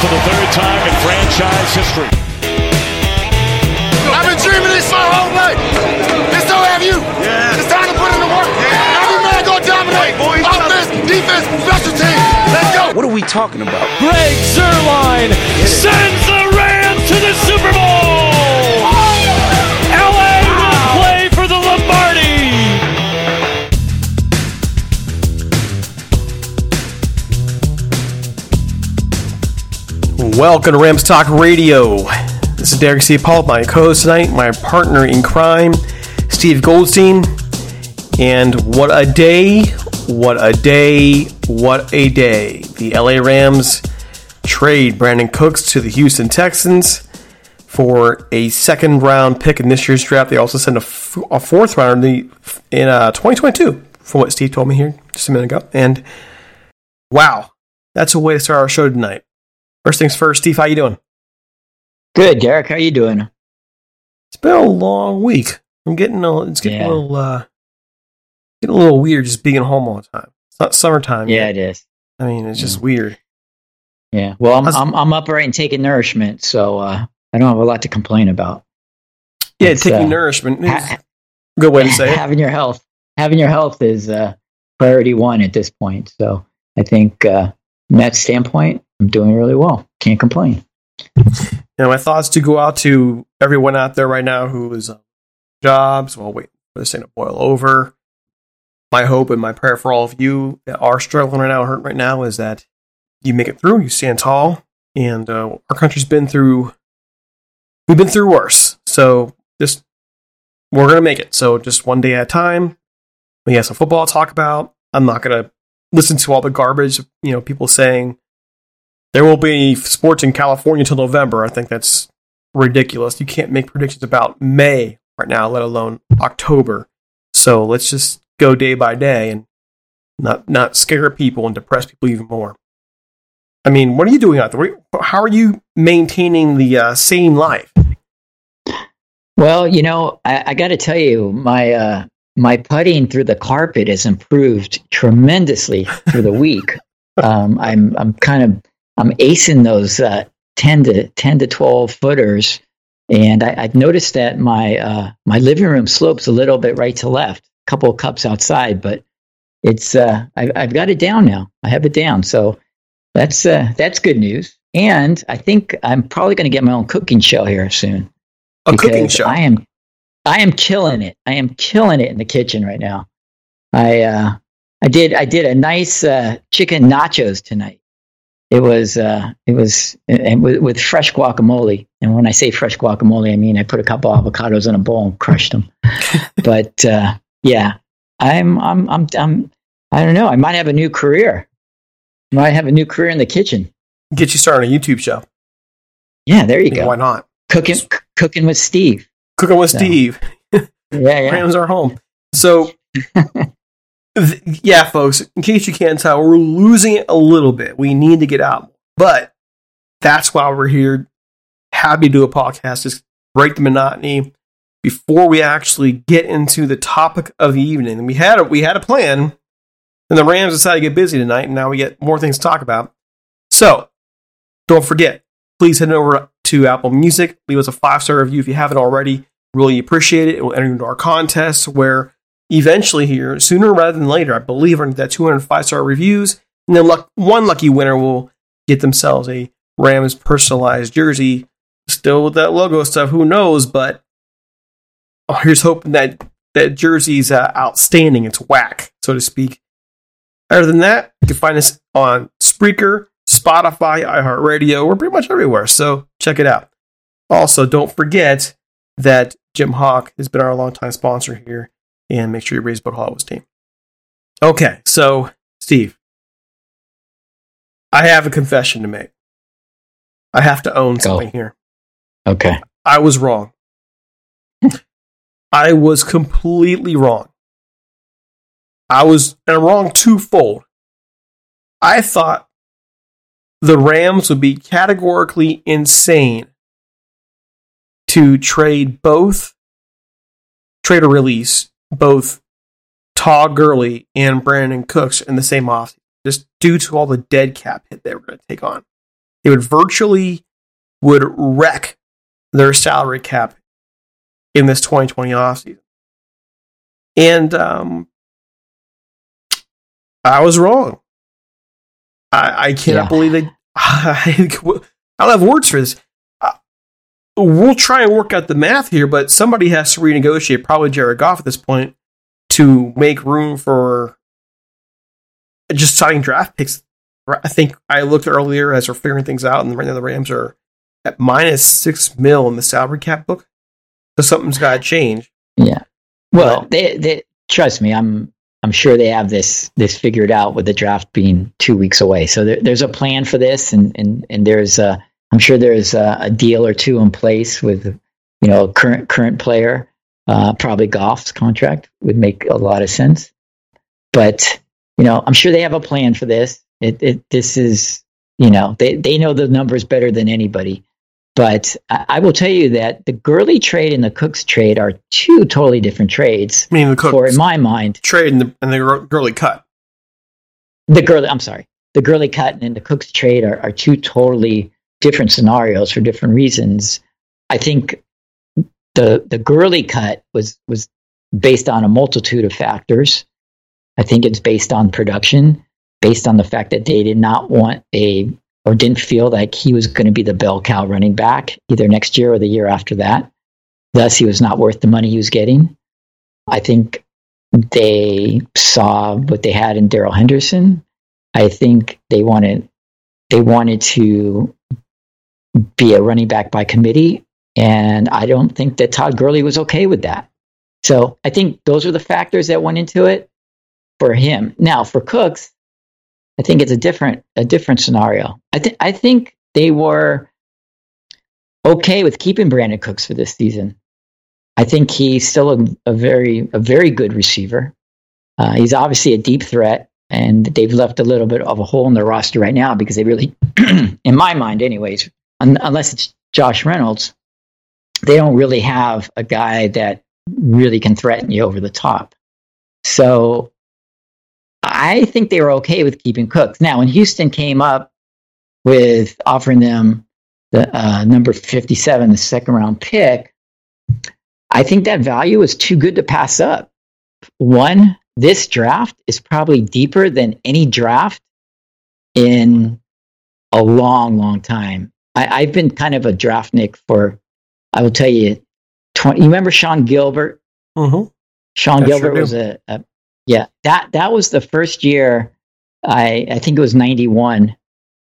For the third time in franchise history. I've been dreaming this my whole life. And so have you. Yeah. It's time to put in the work. Yeah. Every man go dominate. Offense, defense, special teams. Let's go. What are we talking about? Greg Zuerlein sends the Rams to the Super Bowl. Welcome to Rams Talk Radio. This is Derek Ciapala, my co-host tonight, my partner in crime, Steve Goldstein. And what a day, what a day, what a day. The LA Rams trade Brandin Cooks to the Houston Texans for a second round pick in this year's draft. They also sent a, f- a fourth round in, the, in uh, 2022, from what Steve told me here just a minute ago. And wow, that's a way to start our show tonight. First things first, Steve, how you doing? Good, Derek. How you doing? It's been a long week. I'm getting a, it's getting Yeah. a little uh getting a little weird just being home all the time. It's not summertime. Yeah, yet. it is. I mean, it's just weird. Yeah. Well, I'm I'm, I'm upright and taking nourishment, so uh, I don't have a lot to complain about. Yeah, It's, taking uh, nourishment. is ha- a good way to say it. having your health, having your health is uh, priority one at this point. So I think uh, that standpoint, I'm doing really well. Can't complain. And my thoughts to go out to everyone out there right now who is uh, jobs while waiting for this thing to boil over. My hope and my prayer for all of you that are struggling right now, hurt right now, is that you make it through, you stand tall, and uh, our country's been through. We've been through worse, so just we're gonna make it. So just one day at a time. We have some football to talk about. I'm not gonna listen to all the garbage, you know, people saying there won't be sports in California until November. I think that's ridiculous. You can't make predictions about May right now, let alone October. So let's just go day by day and not not scare people and depress people even more. I mean, what are you doing out there? How are you maintaining the uh, same life? Well, you know, I, I got to tell you, my uh, my putting through the carpet has improved tremendously through the week. Um, I'm I'm kind of I'm acing those uh, ten to ten to twelve footers, and I, have noticed that my uh, my living room slopes a little bit right to left, a couple of cups outside, but it's uh, I, I've got it down now. I have it down, so that's uh, that's good news. And I think I'm probably going to get my own cooking show here soon. A cooking show. I am I am killing it. I am killing it in the kitchen right now. I uh, I did I did a nice uh, chicken nachos tonight. It was uh, it was and with, with fresh guacamole. And when I say fresh guacamole, I mean I put a couple avocados in a bowl and crushed them. but uh, yeah, I'm I'm I'm I'm I don't know. I might have a new career. I might have a new career in the kitchen. Get you started on a YouTube show. Yeah, there you go. Why not? Cooking c- cooking with Steve. Cooking with so. Steve. yeah, yeah. Rams are home. So, th- yeah, folks, in case you can't tell, we're losing it a little bit. We need to get out. But that's why we're here. Happy to do a podcast, just break the monotony before we actually get into the topic of the evening. And We had a, we had a plan, and the Rams decided to get busy tonight, and now we get more things to talk about. So, don't forget, please head over to Apple Music, leave us a five star review if you haven't already. Really appreciate it. It will enter into our contest where eventually here, sooner rather than later, I believe we're going to get 205 star reviews. And then luck, one lucky winner will get themselves a Rams personalized jersey. Still with that logo stuff, who knows? But oh, here's hoping that that jersey's uh, outstanding. It's whack, so to speak. Other than that, you can find us on Spreaker, Spotify, iHeartRadio. We're pretty much everywhere, so check it out. Also, don't forget that Jim Hawk has been our longtime sponsor here, and make sure you raise Bud Hollywood's team. Okay, so Steve, I have a confession to make. I have to own oh. something oh. here. Okay. I was wrong. I was completely wrong. I was and wrong twofold. I thought the Rams would be categorically insane to trade both, trade or release both Todd Gurley and Brandin Cooks in the same offseason, just due to all the dead cap hit they were going to take on. They would virtually would wreck their salary cap in this 2020 offseason. And um, I was wrong. I, I cannot yeah. believe they. I, I don't have words for this we'll try and work out the math here, but somebody has to renegotiate, probably Jared Goff at this point, to make room for just signing draft picks. I think I looked earlier as we're figuring things out, and right now the Rams are at minus six mil in the salary cap book. So something's got to change. Yeah. Well, but, they, they trust me. I'm I'm sure they have this this figured out with the draft being two weeks away. So there, there's a plan for this, and and and there's a I'm sure there's a, a deal or two in place with, you know, a current current player. Uh, probably Goff's contract would make a lot of sense. But you know, I'm sure they have a plan for this. It, it this is you know they they know the numbers better than anybody. But I, I will tell you that the Gurley trade and the Cooks trade are two totally different trades. I mean, the Cooks for in my mind trade and the, and the Gurley cut. The Gurley, I'm sorry, the Gurley cut and the Cooks trade are, are two totally different scenarios for different reasons. I think the the Gurley cut was was based on a multitude of factors. I think it's based on production, based on the fact that they did not want a or didn't feel like he was going to be the bell cow running back either next year or the year after that. Thus, he was not worth the money he was getting. I think they saw what they had in Darrell Henderson. I think they wanted they wanted to be a running back by committee. And I don't think that Todd Gurley was okay with that. So I think those are the factors that went into it for him. Now, for Cooks, I think it's a different a different scenario. I think I think they were okay with keeping Brandin Cooks for this season. I think he's still a, a very a very good receiver. Uh, he's obviously a deep threat, and they've left a little bit of a hole in their roster right now because they really, in my mind, anyways, un- unless it's Josh Reynolds, they don't really have a guy that really can threaten you over the top. So I think they were okay with keeping Cooks. Now, when Houston came up with offering them the uh, number 57, the second round pick, I think that value was too good to pass up. One, this draft is probably deeper than any draft in a long, long time. I, have been kind of a draftnik for, I will tell you, 20, you remember Sean Gilbert? Mm-hmm. Sean Gilbert was a, a, yeah, that, that was the first year I, I think it was 91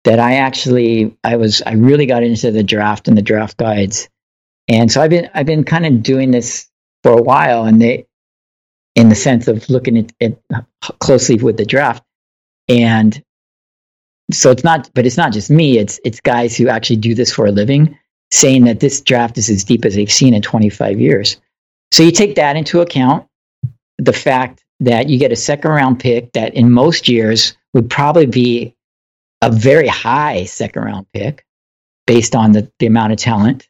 that I actually, I was, I really got into the draft and the draft guides. And so I've been, I've been kind of doing this for a while and they, in the sense of looking at it closely with the draft. And so it's not, but it's not just me. It's it's guys who actually do this for a living, saying that this draft is as deep as they've seen in 25 years. So you take that into account, the fact that you get a second round pick that in most years would probably be a very high second round pick based on the, the amount of talent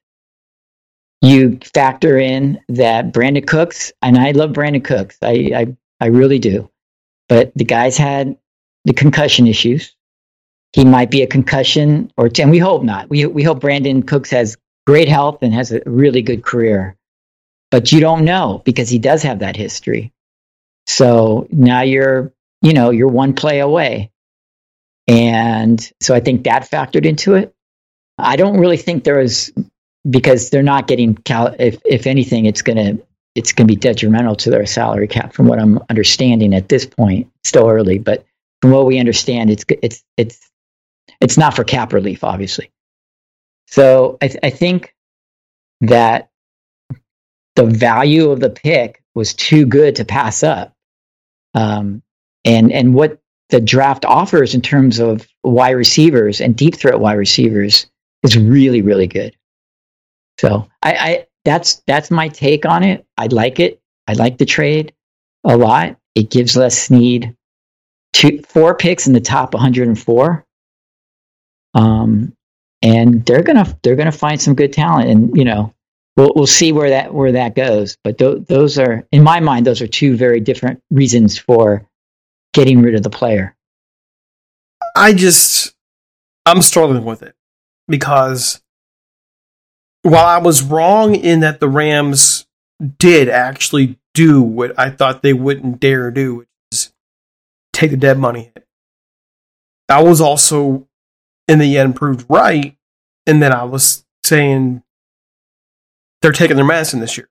you factor in that Brandin Cooks, and I love Brandin Cooks. I, I, I really do. But the guy's had the concussion issues. He might be a concussion or and we hope not. We we hope Brandin Cooks has great health and has a really good career. But you don't know because he does have that history. So now you're, you know, you're one play away. And so I think that factored into it. I don't really think there was because they're not getting cal- if if anything it's going to it's going to be detrimental to their salary cap from what I'm understanding at this point still early but from what we understand it's it's it's it's not for cap relief obviously so I, th- I think that the value of the pick was too good to pass up um, and and what the draft offers in terms of wide receivers and deep threat wide receivers is really really good so I, I that's that's my take on it. I like it. I like the trade a lot. It gives Les Snead two four picks in the top 104. Um, and they're gonna they're gonna find some good talent, and you know we'll we'll see where that where that goes. But th- those are in my mind those are two very different reasons for getting rid of the player. I just I'm struggling with it because while I was wrong in that the Rams did actually do what I thought they wouldn't dare do, which is take the dead money I was also in the end proved right And that I was saying they're taking their medicine this year.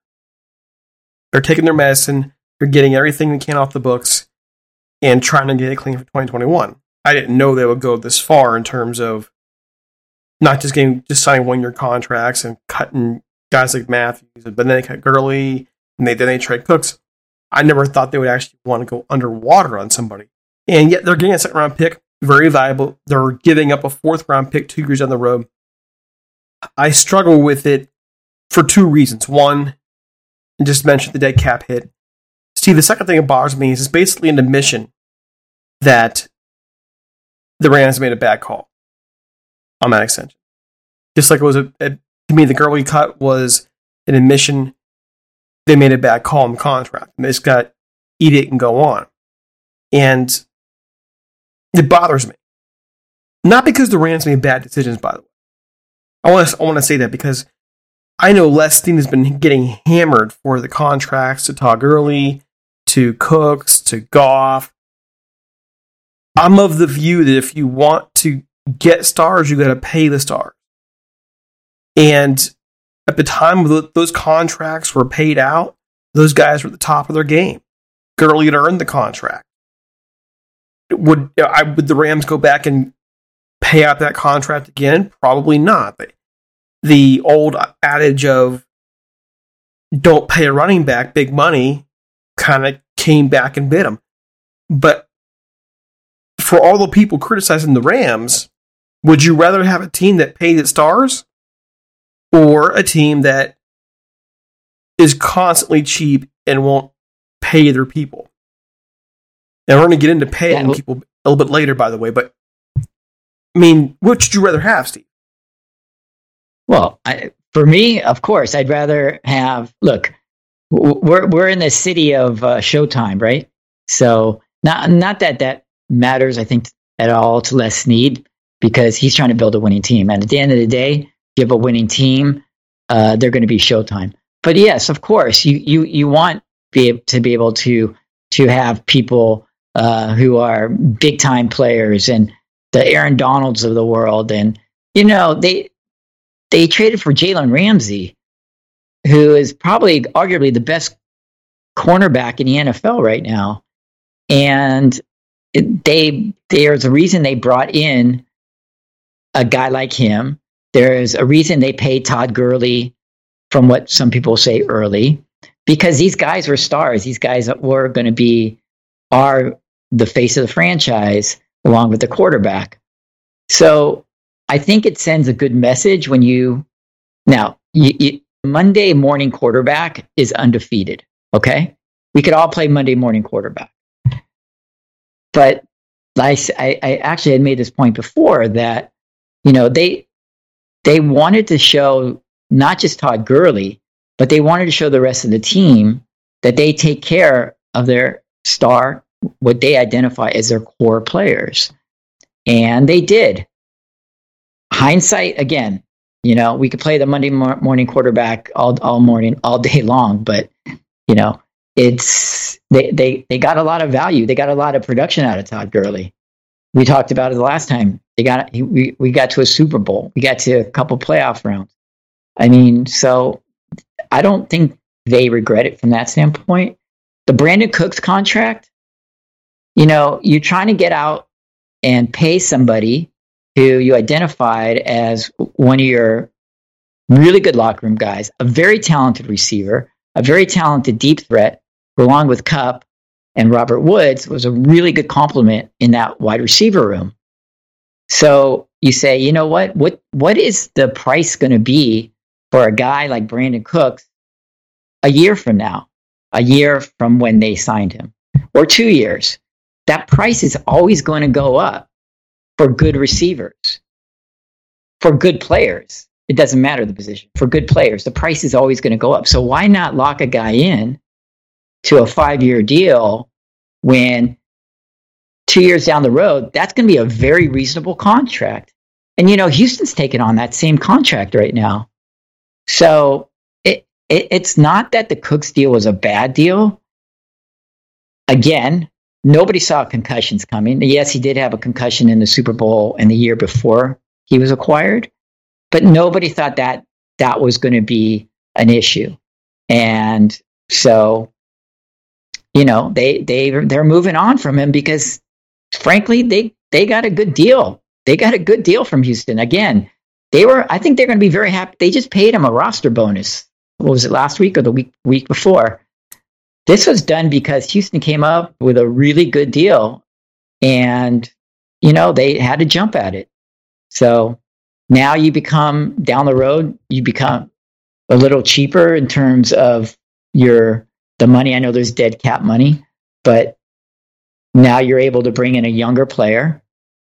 They're taking their medicine, they're getting everything they can off the books and trying to get it clean for 2021. I didn't know they would go this far in terms of not just getting just signing one year contracts and cutting guys like Matthews, but then they cut Gurley and they then they trade Cooks. I never thought they would actually want to go underwater on somebody. And yet they're getting a second round pick, very valuable. They're giving up a fourth round pick two years down the road. I struggle with it for two reasons. One, just mentioned the dead cap hit. Steve, the second thing that bothers me is it's basically an admission that the Rams made a bad call on that extension. Just like it was a, a to me, the Gurley cut was an admission they made a bad call in the contract. And just got eat it and go on. And it bothers me. Not because the Rams made bad decisions, by the way. I want to I want to say that because I know Les Snead has been getting hammered for the contracts to Todd Gurley, to Cooks, to Goff. I'm of the view that if you want to get stars, you got to pay the stars. And at the time those contracts were paid out, those guys were at the top of their game. Gurley had earned the contract. Would I, would the Rams go back and pay out that contract again? Probably not. The old adage of don't pay a running back big money kind of came back and bit them. But for all the people criticizing the Rams, would you rather have a team that pays its stars or a team that is constantly cheap and won't pay their people? And we're going to get into paying Yeah. people a little bit later, by the way. But I mean, which would you rather have, Steve? Well, I, for me, of course, I'd rather have. Look, we're we're in the city of uh, Showtime, right? So not not that that matters. I think at all to Les Snead because he's trying to build a winning team, and at the end of the day, if you have a winning team, uh, they're going to be Showtime. But yes, of course, you you you want be to be able to to have people uh, who are big time players and the Aaron Donalds of the world, and you know they they traded for Jalen Ramsey, who is probably arguably the best cornerback in the NFL right now. And they there's a reason they brought in a guy like him. There's a reason they paid Todd Gurley from what some people say early, because these guys were stars. These guys were going to be are the face of the franchise along with the quarterback. So I think it sends a good message when you now you, you, Monday morning quarterback is undefeated. Okay, we could all play Monday morning quarterback, but I, I actually had made this point before that you know they they wanted to show not just Todd Gurley, but they wanted to show the rest of the team that they take care of their star, what they identify as their core players, and they did. Hindsight again you know we could play the monday mor- morning quarterback all all morning all day long but you know it's they they they got a lot of value. They got a lot of production out of todd Gurley. we talked about it the last time. They got we, we got to a super bowl. We got to a couple playoff rounds. I mean so i don't think they regret it from that standpoint. The brandin cooks contract you know you're trying to get out and pay somebody who you identified as one of your really good locker room guys, a very talented receiver, a very talented deep threat, along with Kupp and Robert Woods, was a really good complement in that wide receiver room. So you say, you know what? What what is the price going to be for a guy like Brandin Cooks a year from now, a year from when they signed him, or two years? That price is always going to go up for good receivers, for good players. It doesn't matter the position. For good players, the price is always going to go up. So why not lock a guy in to a five year deal when two years down the road, that's going to be a very reasonable contract? And, you know, Houston's taking on that same contract right now. So it, it it's not that the Cooks deal was a bad deal. Again, nobody saw concussions coming. Yes, he did have a concussion in the Super Bowl and the year before he was acquired, but nobody thought that that was going to be an issue. And so, you know, they they they're moving on from him because, frankly, they they got a good deal. They got a good deal from Houston. Again, they were. I think they're going to be very happy. They just paid him a roster bonus. What was it last week or the week week before? This was done because Houston came up with a really good deal and, you know, they had to jump at it. So now you become down the road, you become a little cheaper in terms of your the money. I know there's dead cap money, but now you're able to bring in a younger player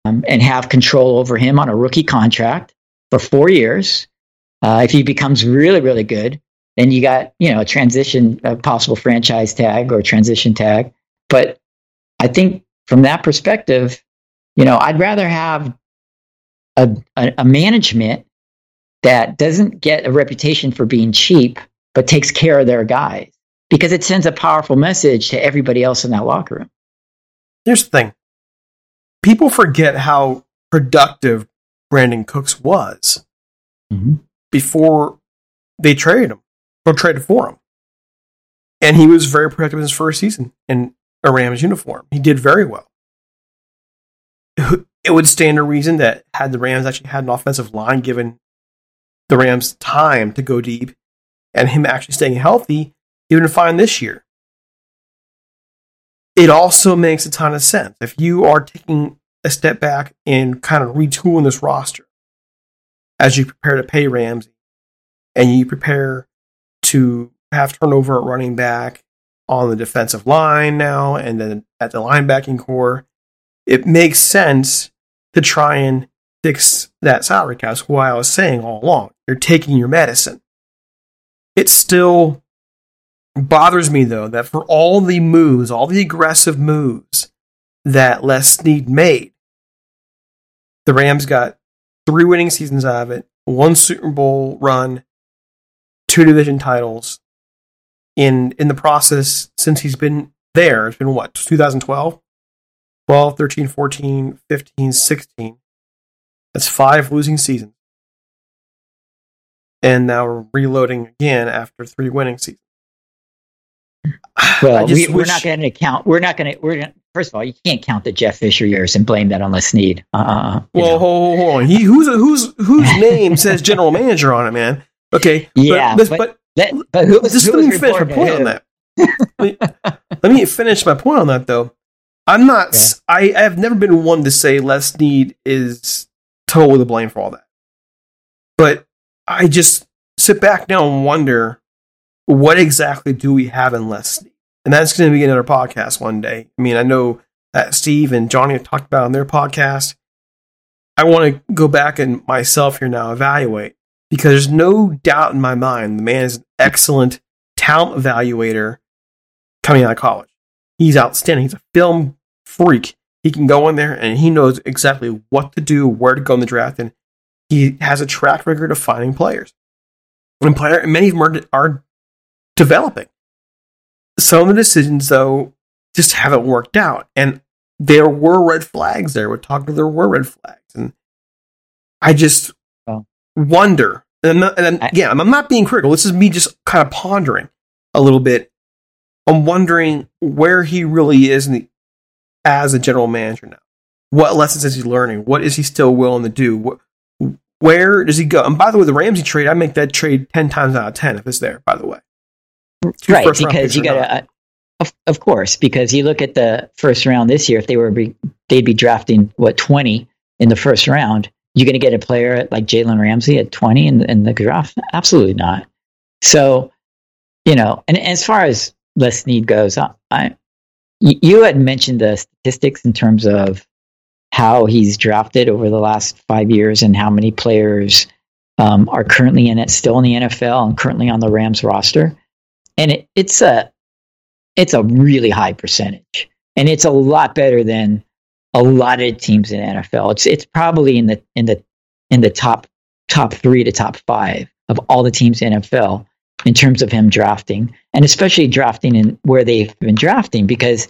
um, and have control over him on a rookie contract for four years. Uh, if he becomes really, really good, then you got you know a transition, a possible franchise tag or transition tag. But I think from that perspective, you know, I'd rather have a, a, a management that doesn't get a reputation for being cheap, but takes care of their guys because it sends a powerful message to everybody else in that locker room. Here's the thing people forget how productive Brandin Cooks was Mhm. before they traded him or traded for him. And he was very productive in his first season in a Rams uniform. He did very well. It would stand to reason that had the Rams actually had an offensive line given the Rams time to go deep and him actually staying healthy, he would have fine this year. It also makes a ton of sense. If you are taking a step back and kind of retooling this roster as you prepare to pay Ramsey and you prepare to have turnover at running back on the defensive line now and then at the linebacking core, it makes sense to try and fix that salary cap. That's why I was saying all along. You're taking your medicine. It still bothers me though that for all the moves, all the aggressive moves that Les Snead made, the Rams got three winning seasons out of it, one Super Bowl run, two division titles. In in the process, since he's been there, it's been what, 2012? 12, 13, 14, 15, 16. That's five losing seasons. And now we're reloading again after three winning seasons. Well, we, are not going to count. We're not going to. We're gonna, first of all, you can't count the Jeff Fisher years and blame that on Les Snead. Uh, well, hold, hold, on. He who's who's whose name says general manager on it, man? Okay, yeah, but but, but, but who, just who let me finish my point on that. let, me, let me finish my point on that though. I'm not. I I have never been one to say Les Snead is totally the blame for all that, but I just sit back now and wonder what exactly do we have in Les Snead and that's going to be another podcast one day. I mean, I know that Steve and Johnny have talked about on their podcast. I want to go back and myself here now evaluate because there's no doubt in my mind the man is an excellent talent evaluator coming out of college. He's outstanding. He's a film freak. He can go in there and he knows exactly what to do, where to go in the draft, and he has a track record of finding players. And player, many of them are, are developing. Some of the decisions, though, just haven't worked out. And there were red flags there. We're talking, there were red flags. And I just. Wonder. And, I'm not, and again, I'm not being critical. This is me just kind of pondering a little bit. I'm wondering where he really is the, as a general manager now. What lessons is he learning? What is he still willing to do? What, where does he go? And by the way, the Ramsey trade, I make that trade 10 times out of 10 if it's there, by the way right because you got to uh, of, of course because you look at the first round this year if they were be, they'd be drafting what 20 in the first round you're going to get a player like Jalen Ramsey at 20 in, in the draft? Absolutely not. So you know and, and as far as Les Snead goes I, I you had mentioned the statistics in terms of how he's drafted over the last five years and how many players um, are currently in it, still in the NFL and currently on the Rams roster. And it, it's a it's a really high percentage, and it's a lot better than a lot of teams in NFL. It's it's probably in the in the in the top top three to top five of all the teams in NFL in terms of him drafting, and especially drafting in where they've been drafting because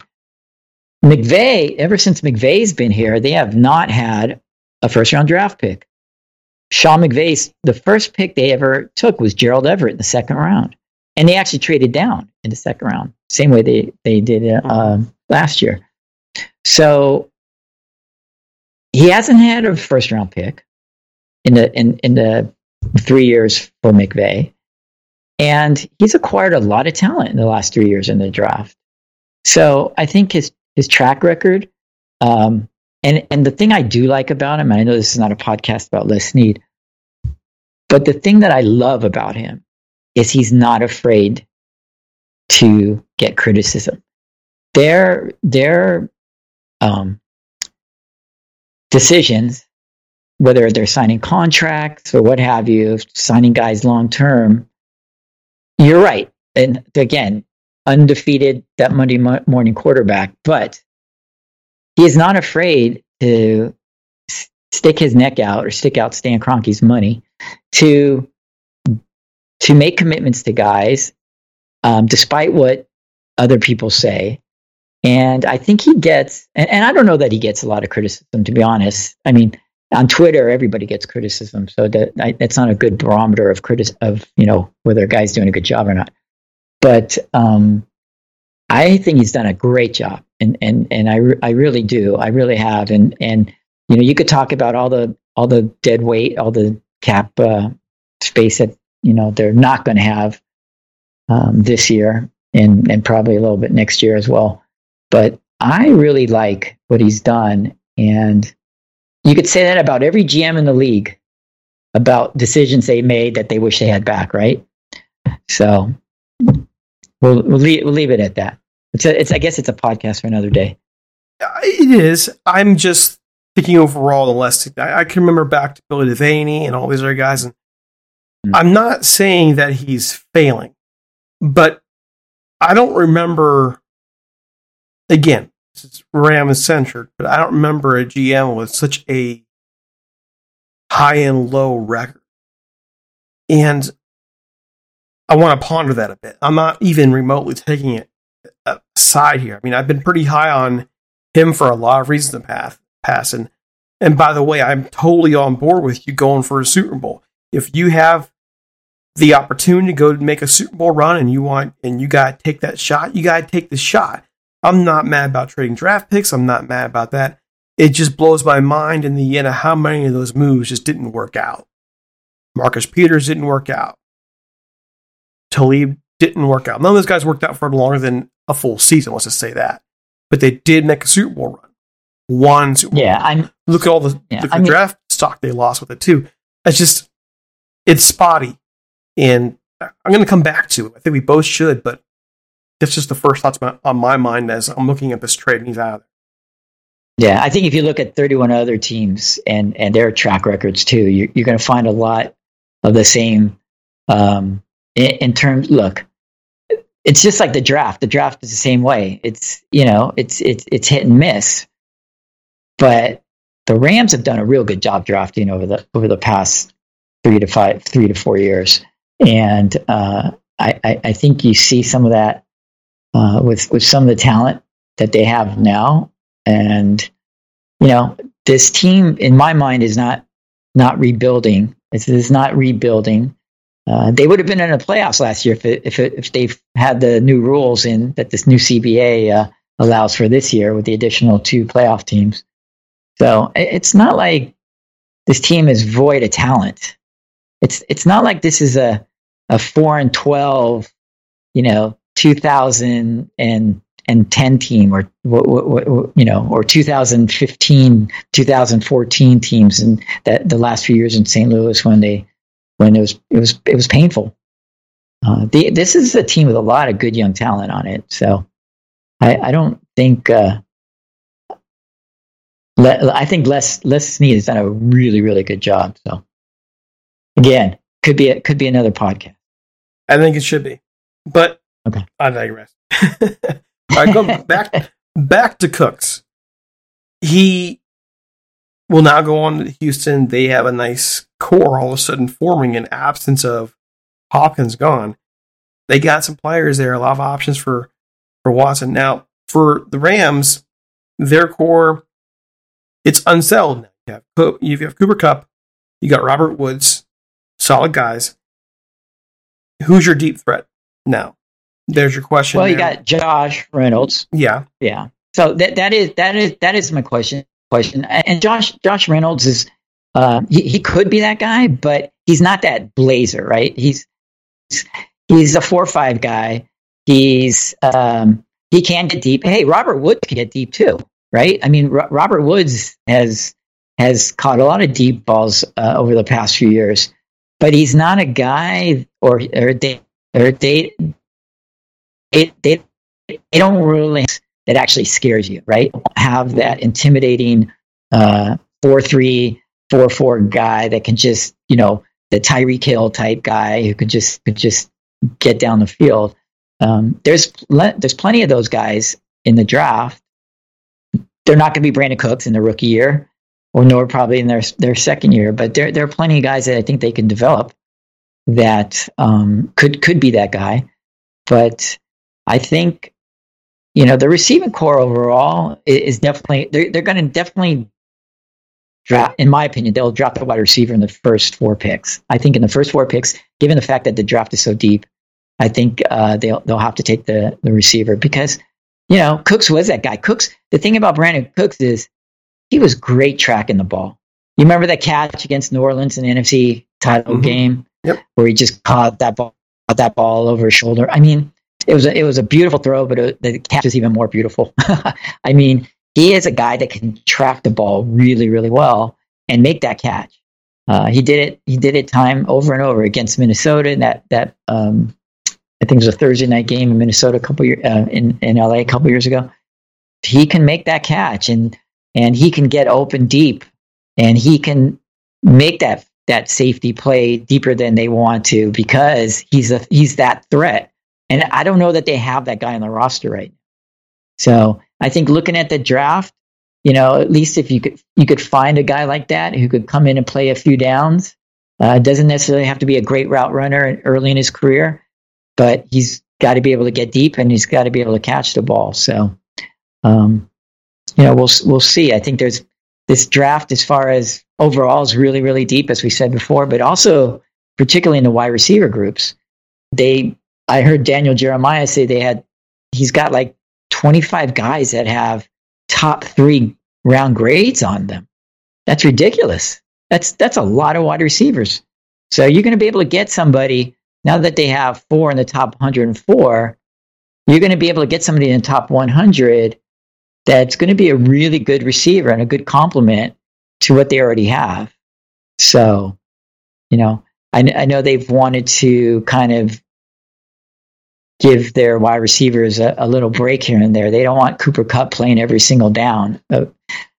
McVay, ever since McVay's been here, they have not had a first round draft pick. Sean McVay's the first pick they ever took was Gerald Everett in the second round and they actually traded down in the second round, same way they they did uh, um, last year. So he hasn't had a first round pick in the in in the three years for McVay, and he's acquired a lot of talent in the last three years in the draft. So I think his his track record, um, and and the thing I do like about him, and I know this is not a podcast about Les Snead, but the thing that I love about him is he's not afraid to get criticism. Their their um, decisions, whether they're signing contracts or what have you, signing guys long term, you're right. And again, undefeated that Monday morning quarterback, but he is not afraid to stick his neck out or stick out Stan Kroenke's money to to make commitments to guys, um, despite what other people say. And I think he gets, and, and, I don't know that he gets a lot of criticism, to be honest. I mean, on Twitter, everybody gets criticism, so that I, that's not a good barometer of critic of you know whether a guy's doing a good job or not. But um, I think he's done a great job, and and and I I really do, I really have, and and you know you could talk about all the all the dead weight, all the cap uh, space that you know they're not going to have um, this year and and probably a little bit next year as well. But I really like what he's done, And you could say that about every GM in the league about decisions they made that they wish they had back, right? So we'll we'll leave, we'll leave it at that. It's a, it's I guess it's a podcast for another day. It is. I'm just thinking overall the less I, I can remember back to Billy Devaney and all these other guys, and mm. I'm not saying that he's failing, but I don't remember. Again, this is Ram centered, but I don't remember a GM with such a high and low record. And I want to ponder that a bit. I'm not even remotely taking it uh, aside here. I mean, I've been pretty high on him for a lot of reasons in the past. Past and and by the way, I'm totally on board with you going for a Super Bowl. If you have the opportunity to go to make a Super Bowl run and you want and you got to take that shot, you got to take the shot. I'm not mad about trading draft picks. I'm not mad about that. It just blows my mind in the end of how many of those moves just didn't work out. Marcus Peters didn't work out. Talib didn't work out. None of those guys worked out for longer than a full season. Let's just say that. But they did make a Super Bowl run. One Super yeah, Bowl. I'm. Look at all the, yeah, the mean, draft stock they lost with it too. It's just it's spotty, and I'm going to come back to it. I think we both should, but that's just the first thoughts on my mind as I'm looking at this trade and he's out. Yeah, I think if you look at 31 other teams and and their track records too, you're, you're going to find a lot of the same um, in, in terms. Look, it's just like the draft. The draft is the same way. It's you know, it's it's it's hit and miss. But the Rams have done a real good job drafting over the over the past three to five, three to four years, and uh, I, I, I think you see some of that uh, with with some of the talent that they have now. And you know, this team, in my mind, is not not rebuilding. It's, it's not rebuilding. Uh, they would have been in the playoffs last year if it, if it, if they had the new rules in that this new CBA uh, allows for this year with the additional two playoff teams. So it's not like this team is void of talent. It's it's not like this is a a four and twelve, you know, 2010 team or you know or 2015 2014 teams and that the last few years in St. Louis when they when it was it was it was painful. Uh, the, this is a team with a lot of good young talent on it, so I, I don't think uh, Le, I think Les Les Snead has done a really really good job. So again, could be a, could be another podcast. I think it should be, but Okay. I digress. All right, go back back to Cooks. He will now go on to Houston. They have a nice core all of a sudden forming in absence of Hopkins gone. They got some players there, a lot of options for for Watson. Now for the Rams, their core it's unsettled now. You have, you have Cooper Kupp, you got Robert Woods, solid guys. Who's your deep threat now? There's your question. Well, you got Josh Reynolds. Yeah, yeah. So that that is that is that is my question. Question. And Josh Josh Reynolds is uh, he he could be that guy, but he's not that blazer, right? He's he's a four five guy. He's um, he can get deep. Hey, Robert Woods can get deep too, right? I mean, Robert Woods has has caught a lot of deep balls uh, over the past few years, but he's not a guy or or a, they or a they it they they don't really that actually scares you, right? Have that intimidating uh, four three four four guy that can just you know the Tyreek Hill type guy who could just could just get down the field. Um, there's there's plenty of those guys in the draft. They're not going to be Brandin Cooks in the rookie year, or nor probably in their their second year. But there there are plenty of guys that I think they can develop that um, could could be that guy. But I think, you know, the receiving core overall is definitely, they're, they're going to definitely drop, in my opinion, they'll drop the wide receiver in the first four picks. I think in the first four picks, given the fact that the draft is so deep, I think uh, they'll, they'll have to take the, the receiver because, you know, Cooks was that guy. Cooks, the thing about Brandin Cooks is he was great tracking the ball. You remember that catch against New Orleans in the NFC title mm-hmm. game yep. where he just caught that ball, caught that ball over his shoulder? I mean, it was a, it was a beautiful throw, but it, the catch is even more beautiful. I mean, he is a guy that can track the ball really, really well and make that catch. Uh, he did it. He did it time over and over against Minnesota in that that um, I think it was a Thursday night game in Minnesota a couple years uh, in in LA a couple years ago. He can make that catch and and he can get open deep and he can make that that safety play deeper than they want to because he's a he's that threat. And I don't know that they have that guy on the roster right now. So I think looking at the draft, you know, at least if you could you could find a guy like that who could come in and play a few downs. Uh, doesn't necessarily have to be a great route runner early in his career, but he's got to be able to get deep and he's got to be able to catch the ball. So, um, you know, we'll we'll see. I think there's this draft as far as overall is really really deep, as we said before, but also particularly in the wide receiver groups. They, I heard Daniel Jeremiah say they had he's got like 25 guys that have top three round grades on them. That's ridiculous. That's that's a lot of wide receivers. So you're going to be able to get somebody now that they have four in the top 104. You're going to be able to get somebody in the top 100 that's going to be a really good receiver and a good complement to what they already have. So, you know, I, I know they've wanted to kind of give their wide receivers a, a, little break here and there. They don't want Cooper Kupp playing every single down. Uh,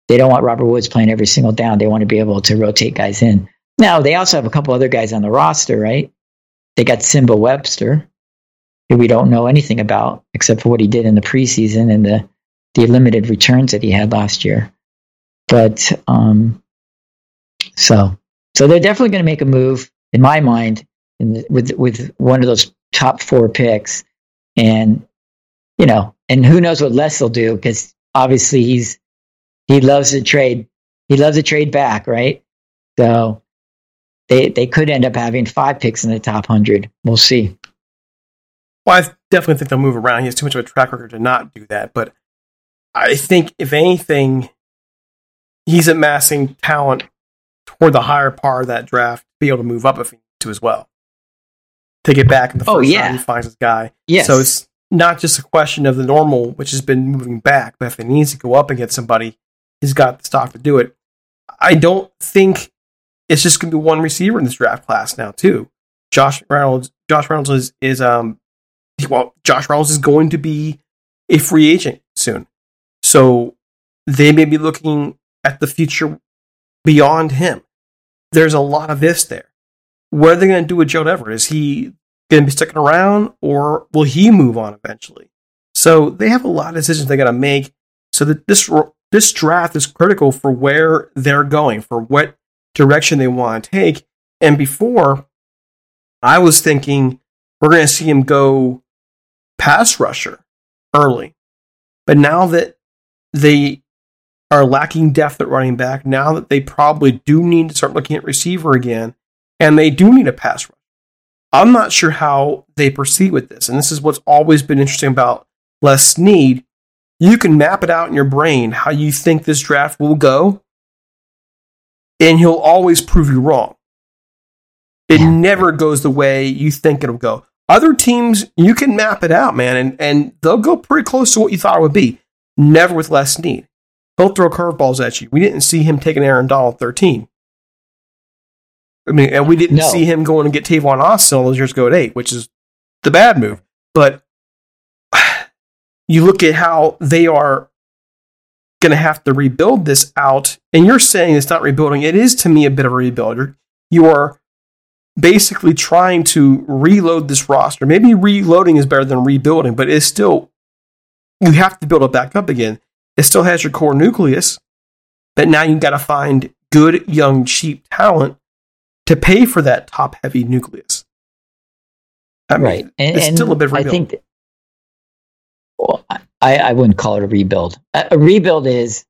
they don't want Robert Woods playing every single down. They want to be able to rotate guys in. Now, they also have a couple other guys on the roster, right? They got Nsimba Webster, who we don't know anything about except for what he did in the preseason and the, the limited returns that he had last year. But um, so so they're definitely going to make a move, in my mind, in with with one of those top four picks. And, you know, and who knows what Les will do because obviously he's, he loves to trade. He loves to trade back, right? So they, they could end up having five picks in the top 100. We'll see. Well, I definitely think they'll move around. He has too much of a track record to not do that. But I think, if anything, he's amassing talent toward the higher part of that draft to be able to move up if he needs to as well to get back in the oh, first oh, yeah. round. He finds his guy. Yes. So it's not just a question of the normal, which has been moving back, but if it needs to go up and get somebody, he's got the stock to do it. I don't think it's just going to be one receiver in this draft class now, too. Josh Reynolds, Josh Reynolds is, is um, well, Josh Reynolds is going to be a free agent soon, so they may be looking at the future beyond him. There's a lot of this there what are they going to do with Joe Everett? Is he going to be sticking around or will he move on eventually? So they have a lot of decisions they got to make. So that this this draft is critical for where they're going, for what direction they want to take. And before, I was thinking we're going to see him go pass rusher early. But now that they are lacking depth at running back, now that they probably do need to start looking at receiver again, and they do need a pass rush. I'm not sure how they proceed with this, and this is what's always been interesting about Les Snead. You can map it out in your brain how you think this draft will go, and he'll always prove you wrong. It yeah. never goes the way you think it'll go. Other teams, you can map it out, man, and, and they'll go pretty close to what you thought it would be. Never with Les Snead. He'll throw curveballs at you. We didn't see him taking Aaron Donald 13. I mean, and we didn't no. see him going and get Tavon Austin all those years ago at eight, which is the bad move. But you look at how they are going to have to rebuild this out, and you're saying it's not rebuilding. It is to me a bit of a rebuild. You are basically trying to reload this roster. Maybe reloading is better than rebuilding, but it's still you have to build it back up again. It still has your core nucleus, but now you've got to find good, young, cheap talent to pay for that top heavy nucleus. I mean, right. And, it's and still a bit of I think, that, well, I, I wouldn't call it a rebuild. A, a rebuild is,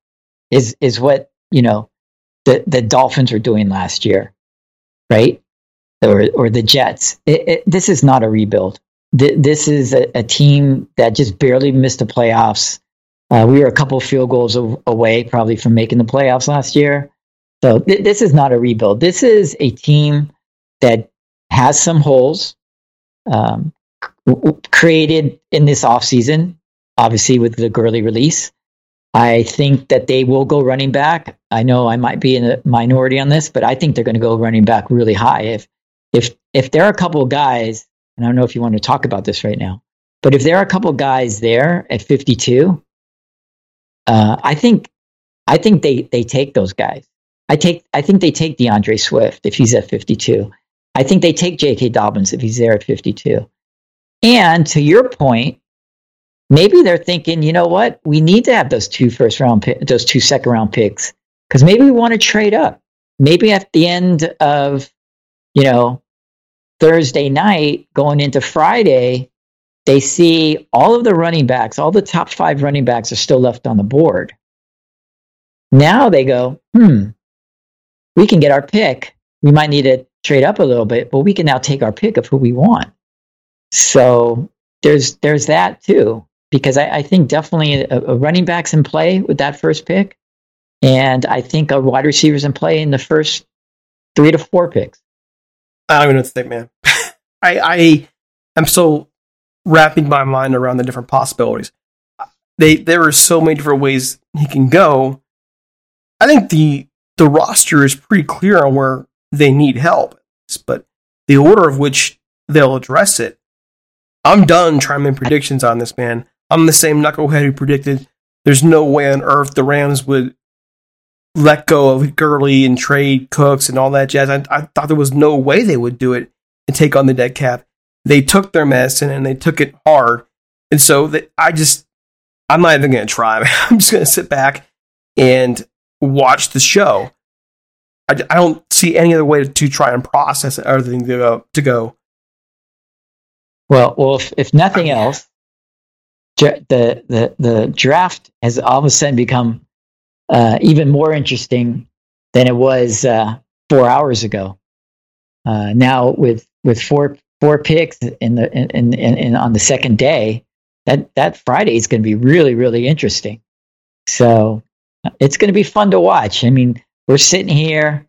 is, is what, you know, the, the Dolphins were doing last year, right? Or, or the Jets. It, it, this is not a rebuild. Th- this is a, a, team that just barely missed the playoffs. Uh, we were a couple field goals away, probably, from making the playoffs last year. So th- this is not a rebuild. This is a team that has some holes um, created in this offseason, obviously with the Gurley release. I think that they will go running back. I know I might be in a minority on this, but I think they're going to go running back really high. If if if there are a couple of guys, and I don't know if you want to talk about this right now, but if there are a couple of guys there at 52, uh, I think I think they they take those guys. I take I think they take D'Andre Swift if he's at 52. I think they take J.K. Dobbins if he's there at 52. And to your point, maybe they're thinking, you know what, we need to have those two first round, those two second round picks because maybe we want to trade up. Maybe at the end of, you know, Thursday night going into Friday, they see all of the running backs, all the top five running backs are still left on the board. Now they go, hmm, we can get our pick. We might need to trade up a little bit, but we can now take our pick of who we want. So there's there's that too, because I, I think definitely a, a, running back's in play with that first pick, and I think a wide receiver's in play in the first three to four picks. I don't even know what to think, man. I I am so wrapping my mind around the different possibilities. They there are so many different ways he can go. I think the the roster is pretty clear on where they need help, but the order of which they'll address it I'm done trying to make predictions on this, man. I'm the same knucklehead who predicted there's no way on earth the Rams would let go of Gurley and trade Cooks and all that jazz. I, I thought there was no way they would do it and take on the dead cap. They took their medicine and they took it hard. And so that I just, I'm not even going to try. I'm just going to sit back and watch the show. I, I don't see any other way to, to try and process it other than to go, to go well, well, if, if nothing else, the, the, the draft has all of a sudden become uh, even more interesting than it was uh, four hours ago. Uh, now with with four four picks in the in, in, in on the second day, that that Friday is going to be really really interesting. So it's going to be fun to watch. I mean, we're sitting here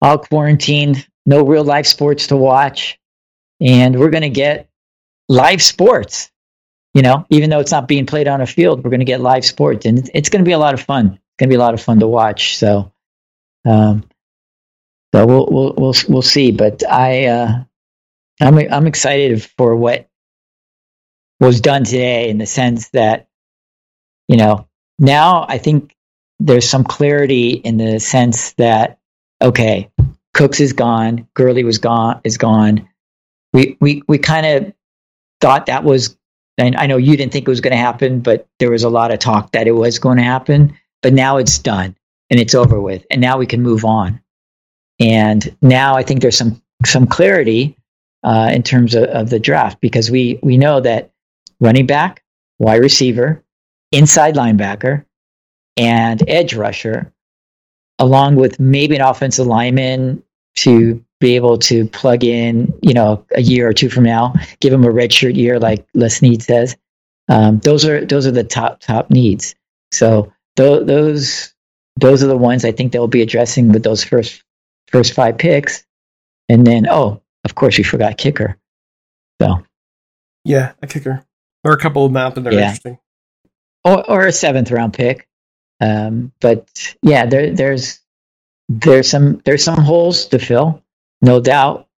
all quarantined, no real life sports to watch, and we're going to get live sports. You know, even though it's not being played on a field, we're going to get live sports, and it's, going to be a lot of fun. It's going to be a lot of fun to watch. So, um, so we'll we'll we'll we'll see. But I, uh, I'm I'm excited for what was done today in the sense that, you know, now I think there's some clarity in the sense that okay, Cooks is gone, Gurley was gone is gone. We we we kind of thought that was, and I know you didn't think it was going to happen, but there was a lot of talk that it was going to happen. But now it's done and it's over with, and now we can move on. And now I think there's some some clarity uh, in terms of, of the draft because we we know that running back, wide receiver, inside linebacker, and edge rusher, along with maybe an offensive lineman to be able to plug in, you know, a year or two from now, give him a redshirt year, like Les Snead says. Um, those are those are the top top needs. So th- those those are the ones I think they'll be addressing with those first first five picks, and then oh, of course, we forgot kicker. So yeah, a kicker or a couple of them that are yeah. interesting, or or a seventh round pick. Um, but yeah, there there's there's some there's some holes to fill no doubt.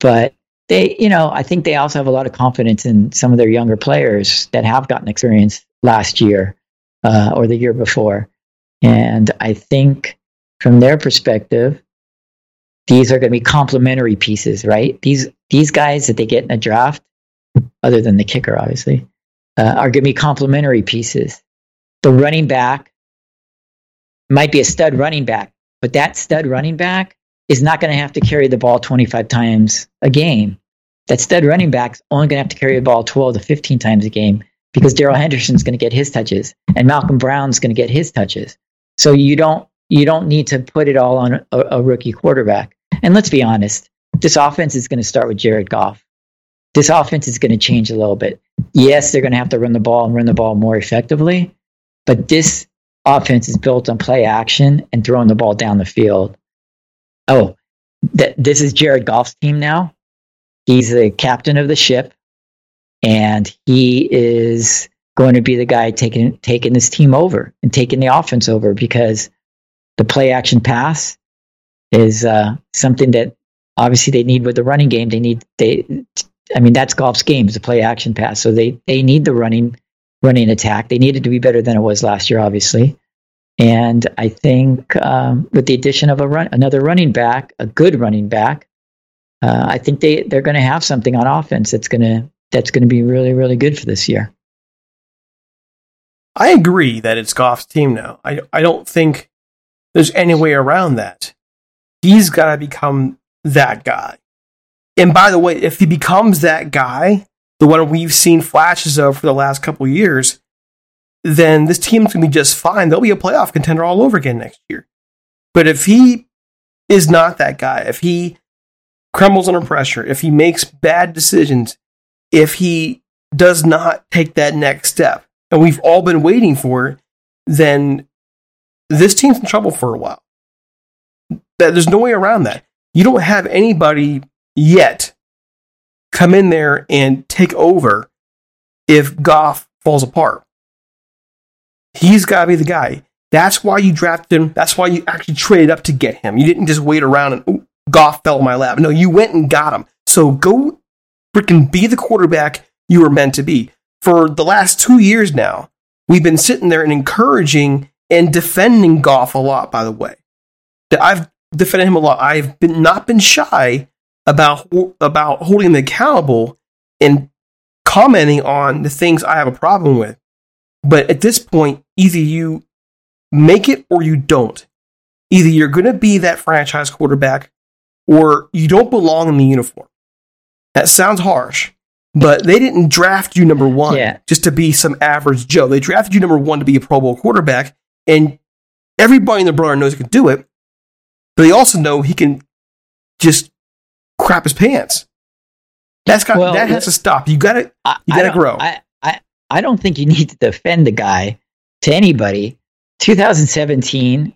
But they, you know, I think they also have a lot of confidence in some of their younger players that have gotten experience last year uh, or the year before. And I think from their perspective, these are going to be complementary pieces, right? These these guys that they get in a draft, other than the kicker, obviously, uh, are going to be complementary pieces. The running back might be a stud running back, but that stud running back is not going to have to carry the ball 25 times a game. That stud running back's only going to have to carry the ball 12 to 15 times a game because Darrell Henderson's going to get his touches and Malcolm Brown's going to get his touches. So you don't you don't need to put it all on a, a rookie quarterback. And let's be honest, this offense is going to start with Jared Goff. This offense is going to change a little bit. Yes, they're going to have to run the ball and run the ball more effectively, but this offense is built on play action and throwing the ball down the field oh, th- this is Jared Goff's team now. He's the captain of the ship, and he is going to be the guy taking taking this team over and taking the offense over because the play action pass is uh, something that obviously they need with the running game. They need they. I mean, that's Goff's game is a play action pass. So they they need the running running attack. They needed to be better than it was last year, obviously. And I think um, with the addition of a run, another running back, a good running back, uh, I think they they're going to have something on offense that's going to that's going to be really really good for this year. I agree that it's Goff's team now. I I don't think there's any way around that. He's got to become that guy. And by the way, if he becomes that guy, the one we've seen flashes of for the last couple years, then this team's going to be just fine. They'll be a playoff contender all over again next year. But if he is not that guy, if he crumbles under pressure, if he makes bad decisions, if he does not take that next step, and we've all been waiting for it, then this team's in trouble for a while. There's no way around that. You don't have anybody yet come in there and take over if Goff falls apart. He's got to be the guy. That's why you drafted him. That's why you actually traded up to get him. You didn't just wait around and ooh, Goff fell in my lap. No, you went and got him. So go freaking be the quarterback you were meant to be. For the last two years now, we've been sitting there and encouraging and defending Goff a lot, by the way. I've defended him a lot. I've been not been shy about about holding them accountable and commenting on the things I have a problem with. But at this point, either you make it or you don't. Either you're going to be that franchise quarterback or you don't belong in the uniform. That sounds harsh, but they didn't draft you number one yeah. just to be some average Joe. They drafted you number one to be a Pro Bowl quarterback, and everybody in the brother knows he can do it, but they also know he can just crap his pants. That's got well, that has to stop. You got to you got to grow. I, I don't think you need to defend the guy to anybody. 2017,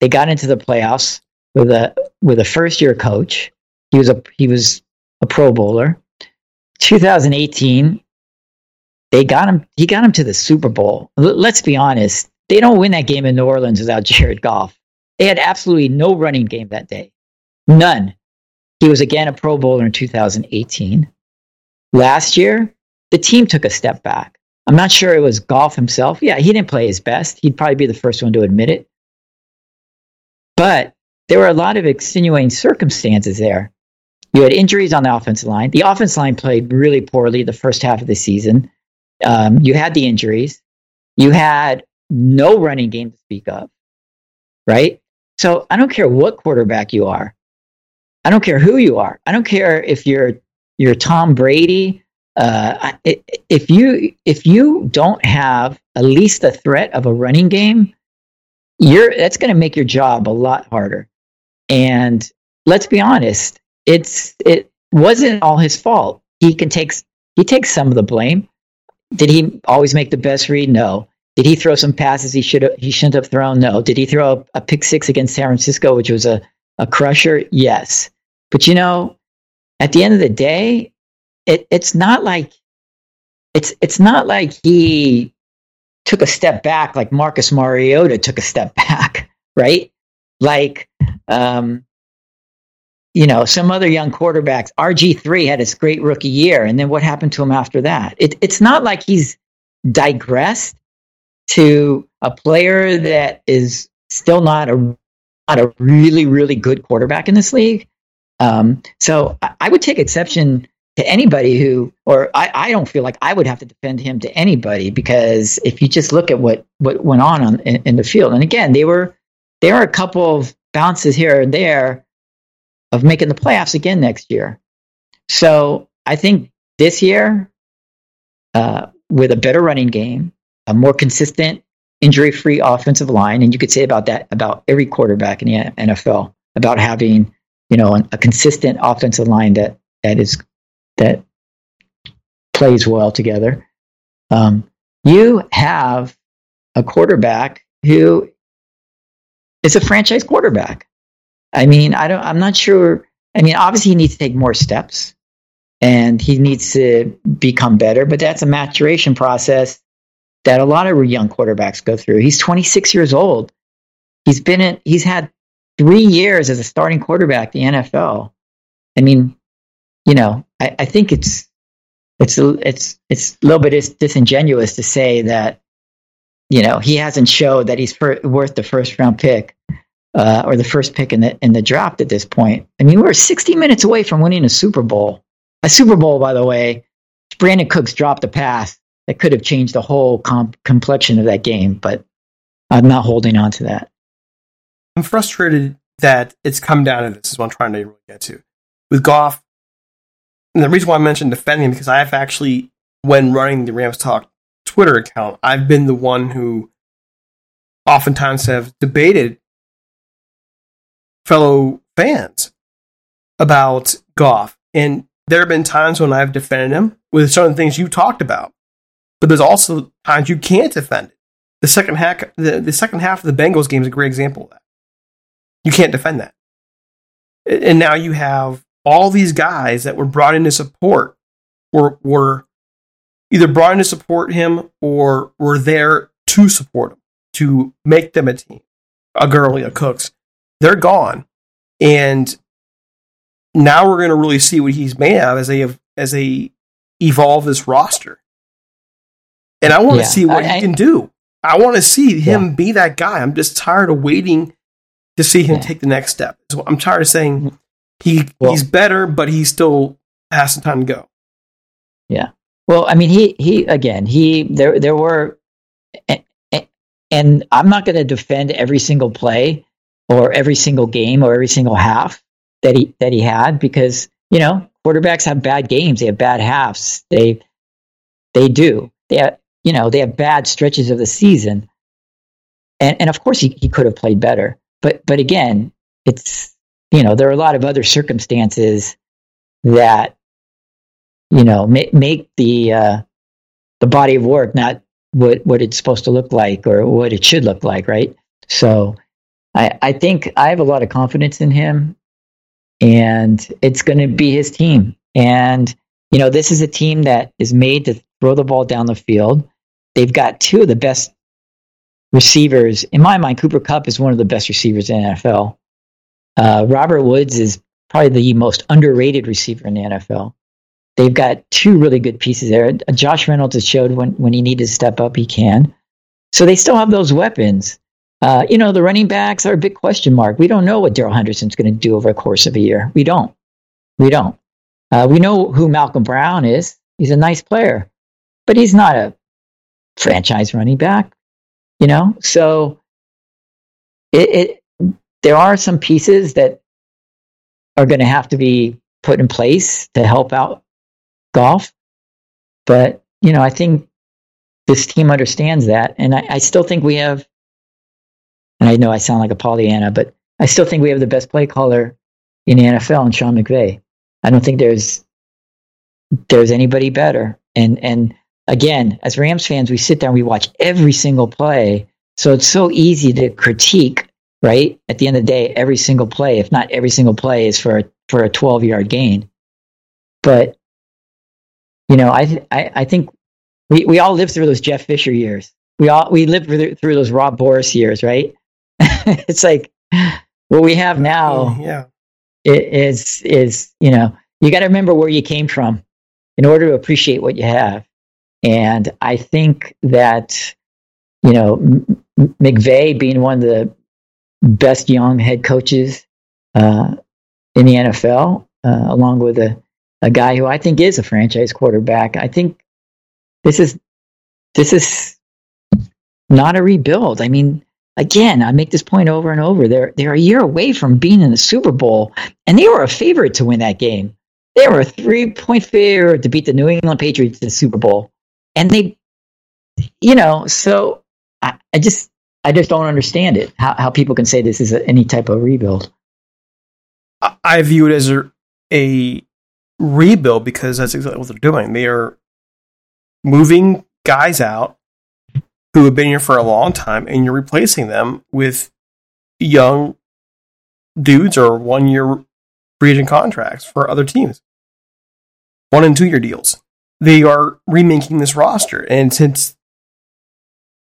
they got into the playoffs with a with a first year coach. He was a he was a Pro Bowler. 2018, they got him. He got him to the Super Bowl. L- let's be honest. They don't win that game in New Orleans without Jared Goff. They had absolutely no running game that day. None. He was again a Pro Bowler in 2018. Last year, the team took a step back. I'm not sure it was Goff himself. Yeah, he didn't play his best. He'd probably be the first one to admit it. But there were a lot of extenuating circumstances there. You had injuries on the offensive line. The offensive line played really poorly the first half of the season. Um, you had the injuries. You had no running game to speak of, right? So I don't care what quarterback you are. I don't care who you are. I don't care if you're you're Tom Brady uh, if you if you don't have at least the threat of a running game, you're that's going to make your job a lot harder. And let's be honest, it's it wasn't all his fault. He can take he takes some of the blame. Did he always make the best read? No. Did he throw some passes he should he shouldn't have thrown? No. Did he throw a, a pick six against San Francisco, which was a, a crusher? Yes. But you know, at the end of the day, it, it's not like it's it's not like he took a step back like Marcus Mariota took a step back, right? Like um, you know, some other young quarterbacks. RG3 had his great rookie year, and then what happened to him after that? It, it's not like he's digressed to a player that is still not a not a really really good quarterback in this league. Um, so I, would take exception to anybody who, or I, I don't feel like I would have to defend him to anybody because if you just look at what what went on, on in, in the field, and again, they were there are a couple of bounces here and there of making the playoffs again next year. So I think this year, uh, with a better running game, a more consistent injury-free offensive line, and you could say about that about every quarterback in the NFL about having you know a consistent offensive line that that is that plays well together. Um, you have a quarterback who is a franchise quarterback. I mean, I don't. I'm not sure. I mean, obviously, he needs to take more steps, and he needs to become better. But that's a maturation process that a lot of young quarterbacks go through. He's 26 years old. He's been in, he's had three years as a starting quarterback the NFL. I mean, you know, I, I think it's it's it's it's a little bit dis- disingenuous to say that you know he hasn't showed that he's worth the first round pick uh, or the first pick in the in the draft at this point. I mean, we're 60 minutes away from winning a Super Bowl. A Super Bowl, by the way, Brandin Cooks dropped a pass that could have changed the whole comp- complexion of that game, but I'm not holding on to that. I'm frustrated that it's come down to this. Is what I'm trying to really get to with Goff. And the reason why I mentioned defending him because I've actually, when running the Rams Talk Twitter account, I've been the one who oftentimes have debated fellow fans about Goff. And there have been times when I've defended him with certain things you talked about, but there's also times you can't defend it. The second half, the, the second half of the Bengals game is a great example of that. You can't defend that. And now you have all these guys that were brought in to support were, were either brought in to support him or were there to support him, to make them a team. A Gurley, a Cooks. They're gone. And now we're going to really see what he's made of as they as they evolve this roster. And I want to Yeah, see what I- he can do. I want to see him Yeah. be that guy. I'm just tired of waiting to see him Yeah. take the next step. So I'm tired of saying mm-hmm. he Well- he's better, but he still has some time to go. Yeah. Well, I mean, he he again, he there there were, and, and I'm not going to defend every single play or every single game or every single half that he that he had because you know quarterbacks have bad games, they have bad halves, they they do, they have you know they have bad stretches of the season, and and of course he he could have played better, but but again, it's you know there are a lot of other circumstances that you know make, make the uh, the body of work not what what it's supposed to look like or what it should look like right? So i i think i have a lot of confidence in him and it's going to be his team. And you know this is a team that is made to throw the ball down the field. They've got two of the best receivers in my mind Cooper Kupp is one of the best receivers in the nfl uh, robert woods is probably the most underrated receiver in the nfl They've got two really good pieces there. Josh Reynolds has showed when, when he needed to step up, he can. So they still have those weapons. Uh, you know, the running backs are a big question mark. We don't know what Darrell Henderson's going to do over the course of a year. We don't. We don't. Uh, we know who Malcolm Brown is. He's a nice player, but he's not a franchise running back. You know, so it, it there are some pieces that are going to have to be put in place to help out Goff. But, you know, I think this team understands that. And I, I still think we have, and I know I sound like a Pollyanna, but I still think we have the best play caller in the NFL and Sean McVay. I don't think there's there's anybody better. And and again, as Rams fans, we sit there and we watch every single play. So it's so easy to critique, right? At the end of the day, every single play, if not every single play, is for a, for a 12 yard gain. But you know, I, I, I think we, we all lived through those Jeff Fisher years. We all we lived through, through those Rob Boras years, right? it's like what we have now mm, yeah. is is you know you got to remember where you came from in order to appreciate what you have. And I think that you know M- M- McVay being one of the best young head coaches uh, in the NFL, uh, along with a a guy who I think is a franchise quarterback. I think this is this is not a rebuild. I mean, again, I make this point over and over. They're they're a year away from being in the Super Bowl, and they were a favorite to win that game. They were a three point favorite to beat the New England Patriots in the Super Bowl, and they, you know, so I, I just I just don't understand it how how people can say this is a, any type of rebuild. I- view it as a, a rebuild because that's exactly what they're doing. They are moving guys out who have been here for a long time, and you're replacing them with young dudes or one year free agent contracts for other teams, one and two year deals. They are remaking this roster, and since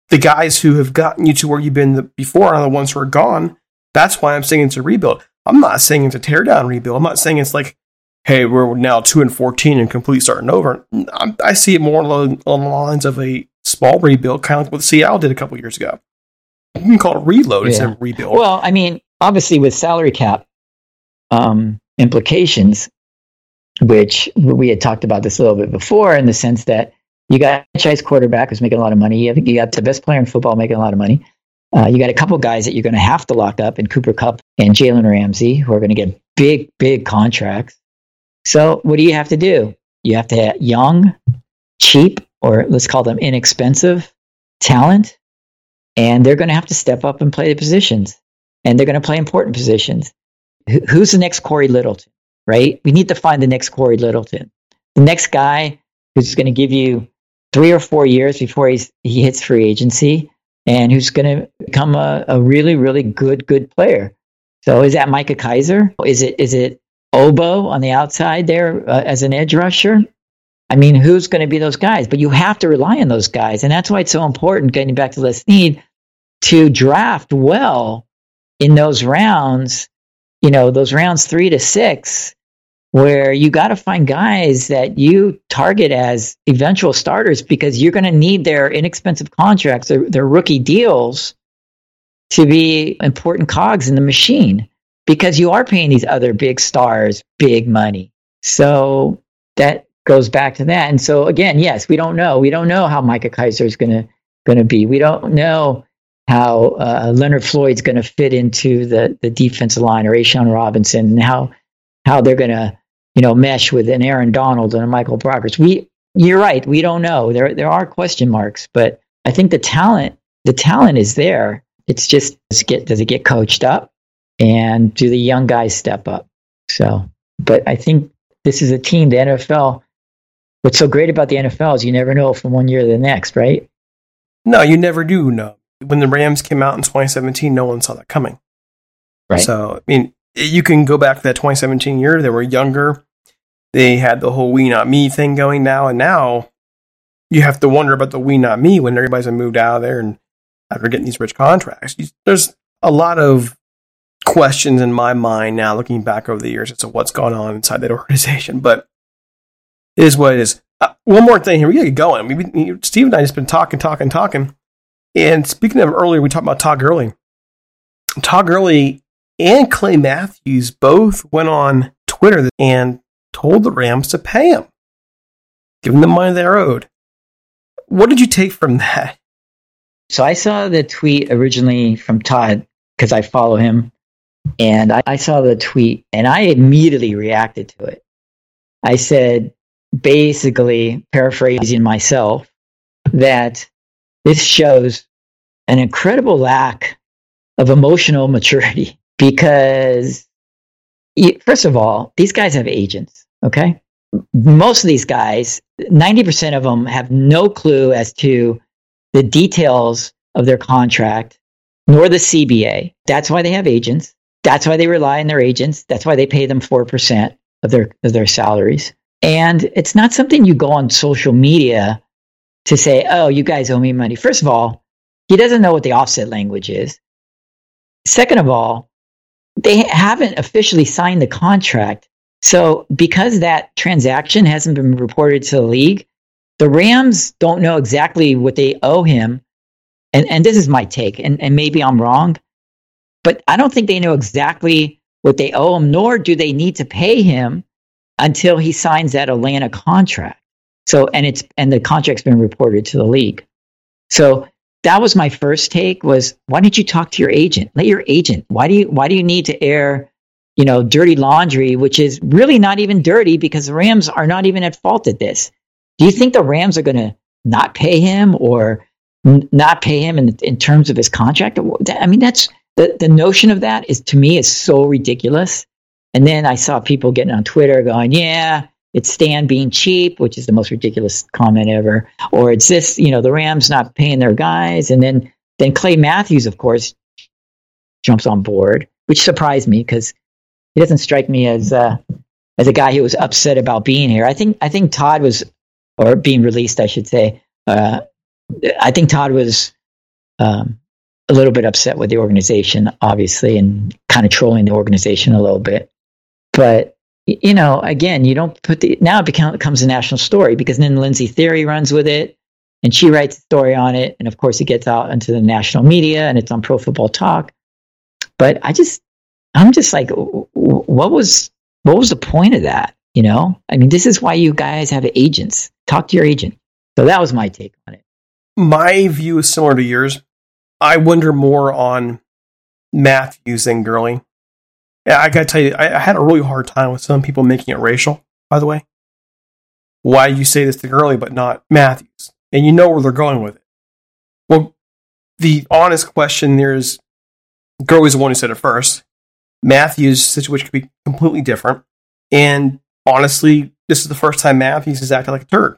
the guys who have gotten you to where you've been before are the ones who are gone. That's why I'm saying it's a rebuild. I'm not saying it's a teardown rebuild. I'm not saying it's like, hey, we're now two and fourteen and complete starting over. I'm, i see it more along, along, the lines of a small rebuild, kind of like what Seattle did a couple years ago. You can call it reload yeah. instead of rebuild. Well, I mean, obviously with salary cap um, implications, which we had talked about this a little bit before, in the sense that you got a franchise quarterback who's making a lot of money. You, got the best player in football making a lot of money. Uh, you got a couple guys that you're going to have to lock up in Cooper Kupp and Jalen Ramsey, who are going to get big, big contracts. So, what do you have to do? You have to have young, cheap, or let's call them inexpensive talent, and they're going to have to step up and play the positions, and they're going to play important positions. who's the next Cory Littleton? Right? We need to find the next Cory Littleton, the next guy who's going to give you three or four years before he's he hits free agency and who's going to become a, a really, really good, good player. So is that Micah Kiser? Is it is it Ogbo on the outside there uh, as an edge rusher? I mean, who's going to be those guys? But you have to rely on those guys, and that's why it's so important. Getting back to Les need to draft well in those rounds. You know, those rounds three to six where you got to find guys that you target as eventual starters because you're going to need their inexpensive contracts, their, their rookie deals to be important cogs in the machine because you are paying these other big stars big money. So that goes back to that. And so again, yes, we don't know. We don't know how Micah Kiser is going to going to be. We don't know how uh, Leonard Floyd's going to fit into the the defensive line or A'Shawn Robinson and how how they're going to you know, mesh with an Aaron Donald and a Michael Brockers. We, you're right. We don't know. There, there are question marks, but I think the talent, the talent is there. It's just does it get does it get coached up, and do the young guys step up? So, but I think this is a team. The NFL. What's so great about the NFL is you never know from one year to the next, right? No, you never do know. When the Rams came out in 2017, no one saw that coming. Right. So, I mean, you can go back to that 2017 year. They were younger they had the whole we not me thing going now, and now you have to wonder about the we not me when everybody's moved out of there and after getting these rich contracts. There's a lot of questions in my mind now, looking back over the years as to what's going on inside that organization. But it is what it is. Uh, one more thing here, we gotta get going. We, we, Steve and I just been talking, talking, talking. And speaking of earlier, we talked about Todd Gurley. Todd Gurley and Clay Matthews both went on Twitter and told the Rams to pay him, giving them money they owed. What did you take from that? So I saw the tweet originally from Todd because I follow him, and I, I saw the tweet and I immediately reacted to it. I said, basically paraphrasing myself, that this shows an incredible lack of emotional maturity because first of all, these guys have agents, okay? Most of these guys, 90% of them have no clue as to the details of their contract nor the CBA. That's why they have agents. That's why they rely on their agents. That's why they pay them 4% of their of their salaries. And it's not something you go on social media to say, "Oh, you guys owe me money." First of all, he doesn't know what the offset language is. Second of all, they haven't officially signed the contract. So because that transaction hasn't been reported to the league, the Rams don't know exactly what they owe him. And and this is my take, and, and maybe I'm wrong, but I don't think they know exactly what they owe him, nor do they need to pay him until he signs that Atlanta contract. So and it's and the contract's been reported to the league. So that was my first take was why didn't you talk to your agent? Let your agent why do you why do you need to air you know dirty laundry which is really not even dirty because the rams are not even at fault at this. Do you think the rams are going to not pay him or n- not pay him in, in terms of his contract? I mean that's the, the notion of that is to me is so ridiculous. And then i saw people getting on twitter going yeah it's Stan being cheap, which is the most ridiculous comment ever, or it's this, you know, the Rams not paying their guys, and then then Clay Matthews, of course, jumps on board, which surprised me because he doesn't strike me as uh, as a guy who was upset about being here. I think I think Todd was, or being released, I should say. Uh, I think Todd was um, a little bit upset with the organization, obviously, and kind of trolling the organization a little bit. But you know, again, you don't put the now it becomes a national story because then Lindsey Thiry runs with it, and she writes a story on it, and of course, it gets out into the national media and it's on Pro Football Talk. But I just, I'm just like, what was what was the point of that? You know, I mean, this is why you guys have agents. Talk to your agent. So that was my take on it. My view is similar to yours. I wonder more on Matthews than Gurley. Yeah, I gotta tell you, I, I, had a really hard time with some people making it racial. By the way, why you say this to Gurley but not Matthews, and you know where they're going with it. Well, the honest question there is, Gurley's the one who said it first. Matthews' situation could be completely different, and honestly, this is the first time Matthews has acted like a turd.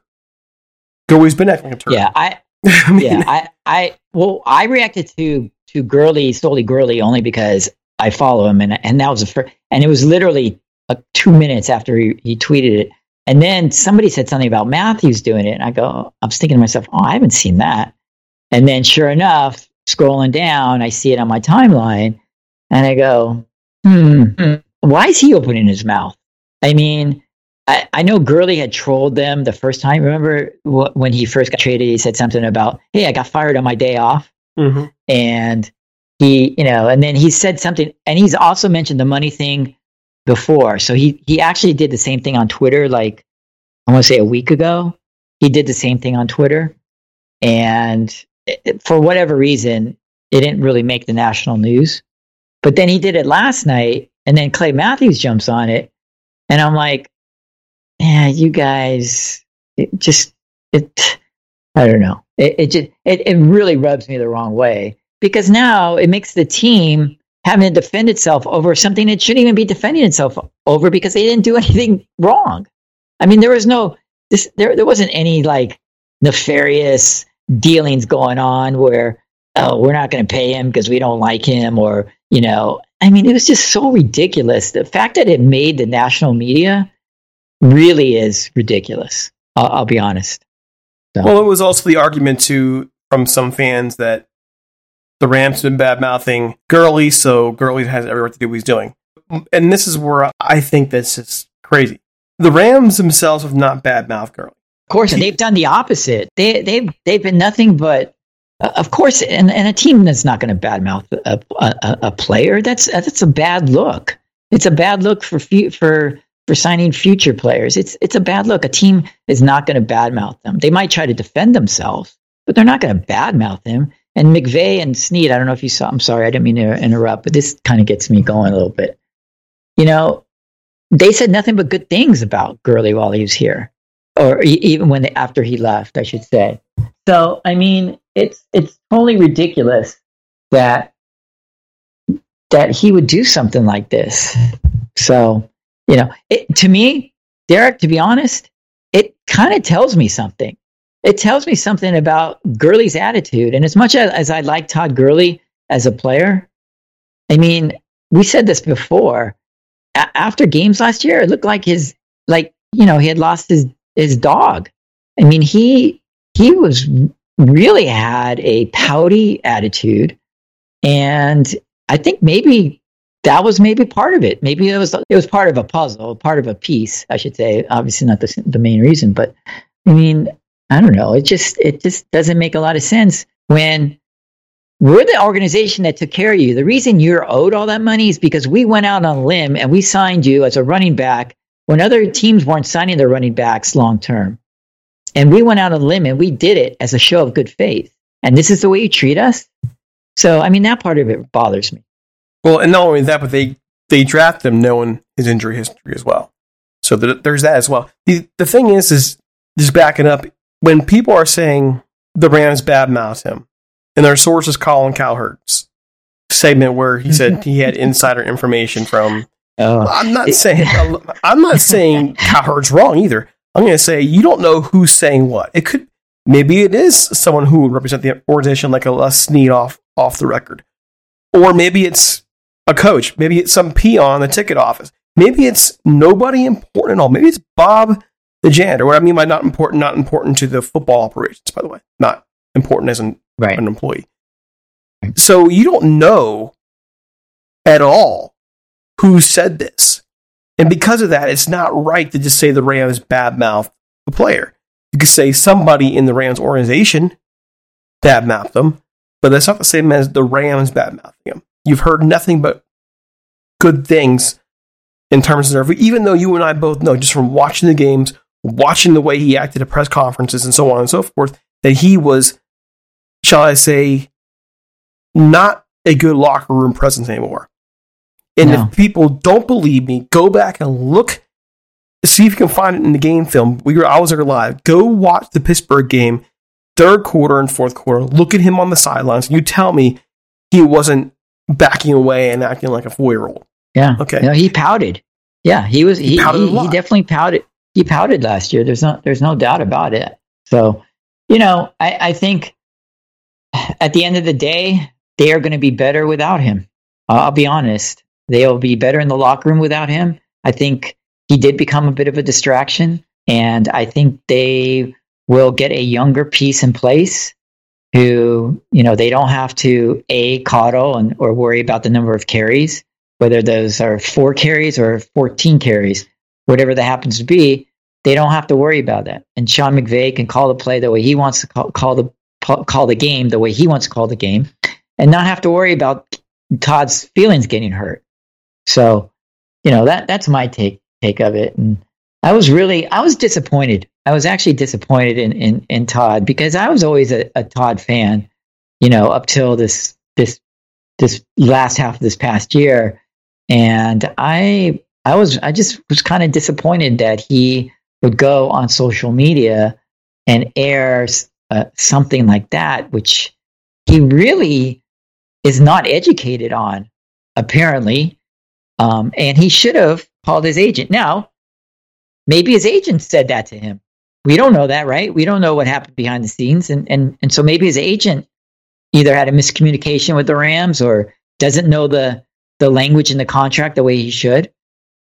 Gurley's been acting like a turd. Yeah, I, I mean, yeah, I, I, well, I reacted to to Gurley solely Gurley only because I follow him, and and that was the first, and it was literally uh, two minutes after he, he tweeted it, and then somebody said something about Matthews doing it, and I go, I was thinking to myself, oh, I haven't seen that, and then sure enough, scrolling down, I see it on my timeline, and I go, hmm, why is he opening his mouth? I mean, I, I know Gurley had trolled them the first time. Remember wh- when he first got traded? He said something about, "Hey, I got fired on my day off," mm-hmm. and he, you know, and then he said something, and he's also mentioned the money thing before. So he he actually did the same thing on Twitter, like I want to say a week ago. He did the same thing on Twitter, and it, for whatever reason, it didn't really make the national news. But then he did it last night, and then Clay Matthews jumps on it, and I'm like, yeah, you guys, it just it. I don't know. It, it just it, it really rubs me the wrong way because now it makes the team having to defend itself over something it shouldn't even be defending itself over because they didn't do anything wrong. I mean, there was no this there there wasn't any like nefarious dealings going on where oh we're not going to pay him because we don't like him or you know I mean it was just so ridiculous. The fact that it made the national media really is ridiculous. I'll, I'll be honest. So. Well, it was also the argument to from some fans that the Rams have been bad mouthing Gurley, so Gurley has every right to do what he's doing. And this is where I think this is crazy. The Rams themselves have not bad mouthed Gurley. Of course, they've done the opposite. They they've they've been nothing but uh, of course, and, and a team that's not going to badmouth a, a, a player, that's that's a bad look. It's a bad look for for for signing future players. It's it's a bad look. A team is not going to badmouth them. They might try to defend themselves, but they're not going to badmouth them. And McVay and Snead, I don't know if you saw. I'm sorry, I didn't mean to interrupt, but this kind of gets me going a little bit. You know, they said nothing but good things about Gurley while he was here, or even when they, after he left, I should say. So, I mean, it's it's totally ridiculous that that he would do something like this. So, you know, it, to me, Derek, to be honest, it kind of tells me something. It tells me something about Gurley's attitude. And as much as, as I like Todd Gurley as a player, I mean, we said this before. A- after games last year, it looked like his, like, you know, he had lost his, his dog. I mean, he, he was really had a pouty attitude. And I think maybe that was maybe part of it. Maybe it was it was part of a puzzle, part of a piece, I should say. Obviously, not the the main reason, but I mean, I don't know. It just it just doesn't make a lot of sense when we're the organization that took care of you. The reason you're owed all that money is because we went out on a limb and we signed you as a running back when other teams weren't signing their running backs long term. And we went out on a limb and we did it as a show of good faith. And this is the way you treat us. So, I mean, that part of it bothers me. Well, and not only that, but they they draft them knowing his injury history as well. So there's that as well. The the thing is, is just backing up when people are saying the Rams badmouth him, and their sources Colin Cowherd's segment where he said he had insider information from. Oh. I'm not saying I'm not saying Cowherd's wrong either. I'm going to say you don't know who's saying what. It could maybe it is someone who would represent the organization like a, a Snead off off the record, or maybe it's a coach. Maybe it's some peon in the ticket office. Maybe it's nobody important at all. Maybe it's Bob the janitor. What I mean by not important, not important to the football operations, by the way, not important as an, right. an employee. So you don't know at all who said this. And because of that, it's not right to just say the Rams badmouth the player. You could say somebody in the Rams organization badmouthed them, but that's not the same as the Rams badmouthing him. You've heard nothing but good things in terms of their, even though you and I both know just from watching the games, watching the way he acted at press conferences and so on and so forth, that he was, shall I say, not a good locker room presence anymore. And no. if people don't believe me, go back and look, see if you can find it in the game film. We were, I was there live. Go watch the Pittsburgh game, third quarter and fourth quarter. Look at him on the sidelines. You tell me he wasn't backing away and acting like a four year old. Yeah. Okay. No, he pouted. Yeah, he was. He, he, he, he definitely pouted. He pouted last year. There's no. There's no doubt about it. So, you know, I, I think at the end of the day, they are going to be better without him. I'll be honest. They'll be better in the locker room without him. I think he did become a bit of a distraction, and I think they will get a younger piece in place who, you know, they don't have to a coddle and or worry about the number of carries whether those are four carries or 14 carries, whatever that happens to be, they don't have to worry about that. And Sean McVay can call the play the way he wants to call, call the call the game the way he wants to call the game, and not have to worry about Todd's feelings getting hurt. So, you know that that's my take take of it. And I was really I was disappointed. I was actually disappointed in in, in Todd because I was always a, a Todd fan. You know, up till this this this last half of this past year, and I I was I just was kind of disappointed that he would go on social media and air uh, something like that, which he really is not educated on, apparently. Um, and he should have called his agent. Now, maybe his agent said that to him. We don't know that, right? We don't know what happened behind the scenes, and and and so maybe his agent either had a miscommunication with the Rams or doesn't know the the language in the contract the way he should.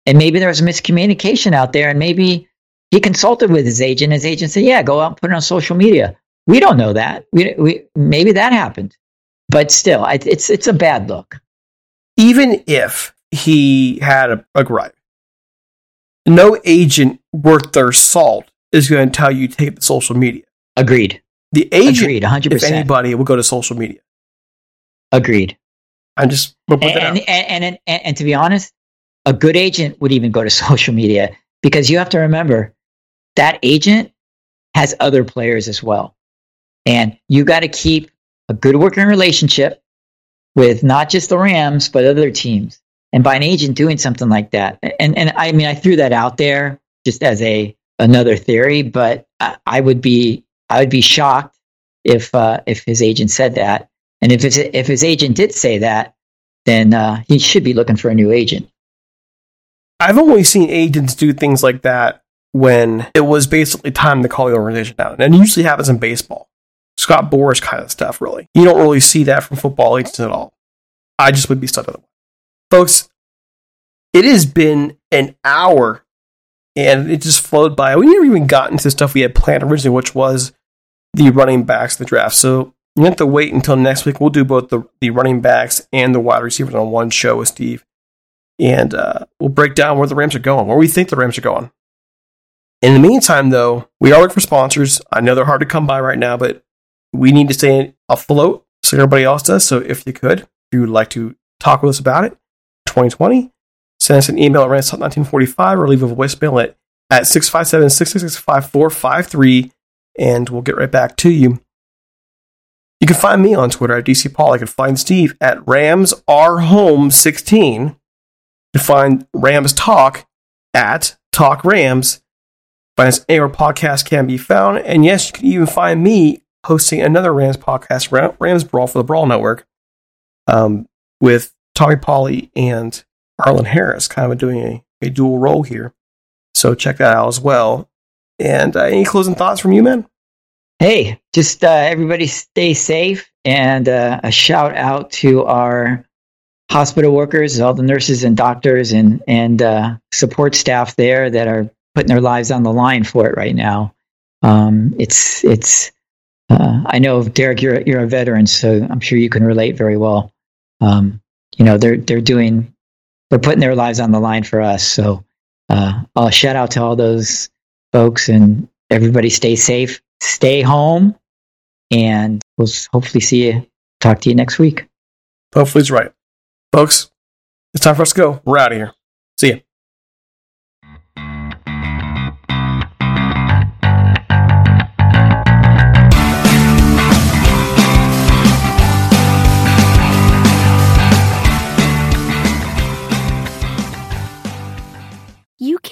And maybe there was a miscommunication out there, and maybe he consulted with his agent. His agent said, "Yeah, go out and put it on social media." We don't know that. We, we maybe that happened, but still, it's it's a bad look. Even if he had a, a gripe, no agent worth their salt is going to tell you to take the social media. Agreed. The agent, Agreed, 100%. if anybody, will go to social media. Agreed. I just and and, and, and, and to be honest, a good agent would even go to social media because you have to remember that agent has other players as well. And you got to keep a good working relationship with not just the Rams, but other teams. And by an agent doing something like that, and, and I mean, I threw that out there just as a another theory, but I, I would be I would be shocked if uh, if his agent said that. And if his, if his agent did say that, then uh, he should be looking for a new agent. I've only seen agents do things like that when it was basically time to call the organization down. And it usually happens in baseball. Scott Boras kind of stuff, really. You don't really see that from football agents at all. I just would be stuck with it. Folks, it has been an hour and it just flowed by. We never even got into the stuff we had planned originally, which was the running backs the draft. So you have to wait until next week. We'll do both the, the running backs and the wide receivers on one show with Steve. And uh, we'll break down where the Rams are going, where we think the Rams are going. In the meantime, though, we are looking for sponsors. I know they're hard to come by right now, but we need to stay afloat so everybody else does. So if you could, if you would like to talk with us about it, 2020, send us an email at rants1945 or leave a voicemail at, at 657 666 5453 and we'll get right back to you. You can find me on Twitter at DC Paul. I can find Steve at Rams R Home 16. Can find Rams Talk at Talk Rams. Find anywhere podcast can be found. And yes, you can even find me hosting another Rams podcast, Rams Brawl for the Brawl Network, um, with Tommy Pauly and Arlen Harris, kind of doing a, a dual role here. So check that out as well. And uh, any closing thoughts from you, man? Hey, just uh, everybody stay safe and uh, a shout out to our hospital workers, all the nurses and doctors and and uh, support staff there that are putting their lives on the line for it right now. Um, it's it's uh, I know Derek, you're you're a veteran, so I'm sure you can relate very well. Um, you know, they're they're doing they're putting their lives on the line for us. So, uh, I'll shout out to all those folks and everybody. Stay safe, stay home, and we'll hopefully see you. Talk to you next week. Hopefully, he's right, folks. It's time for us to go. We're out of here. See ya.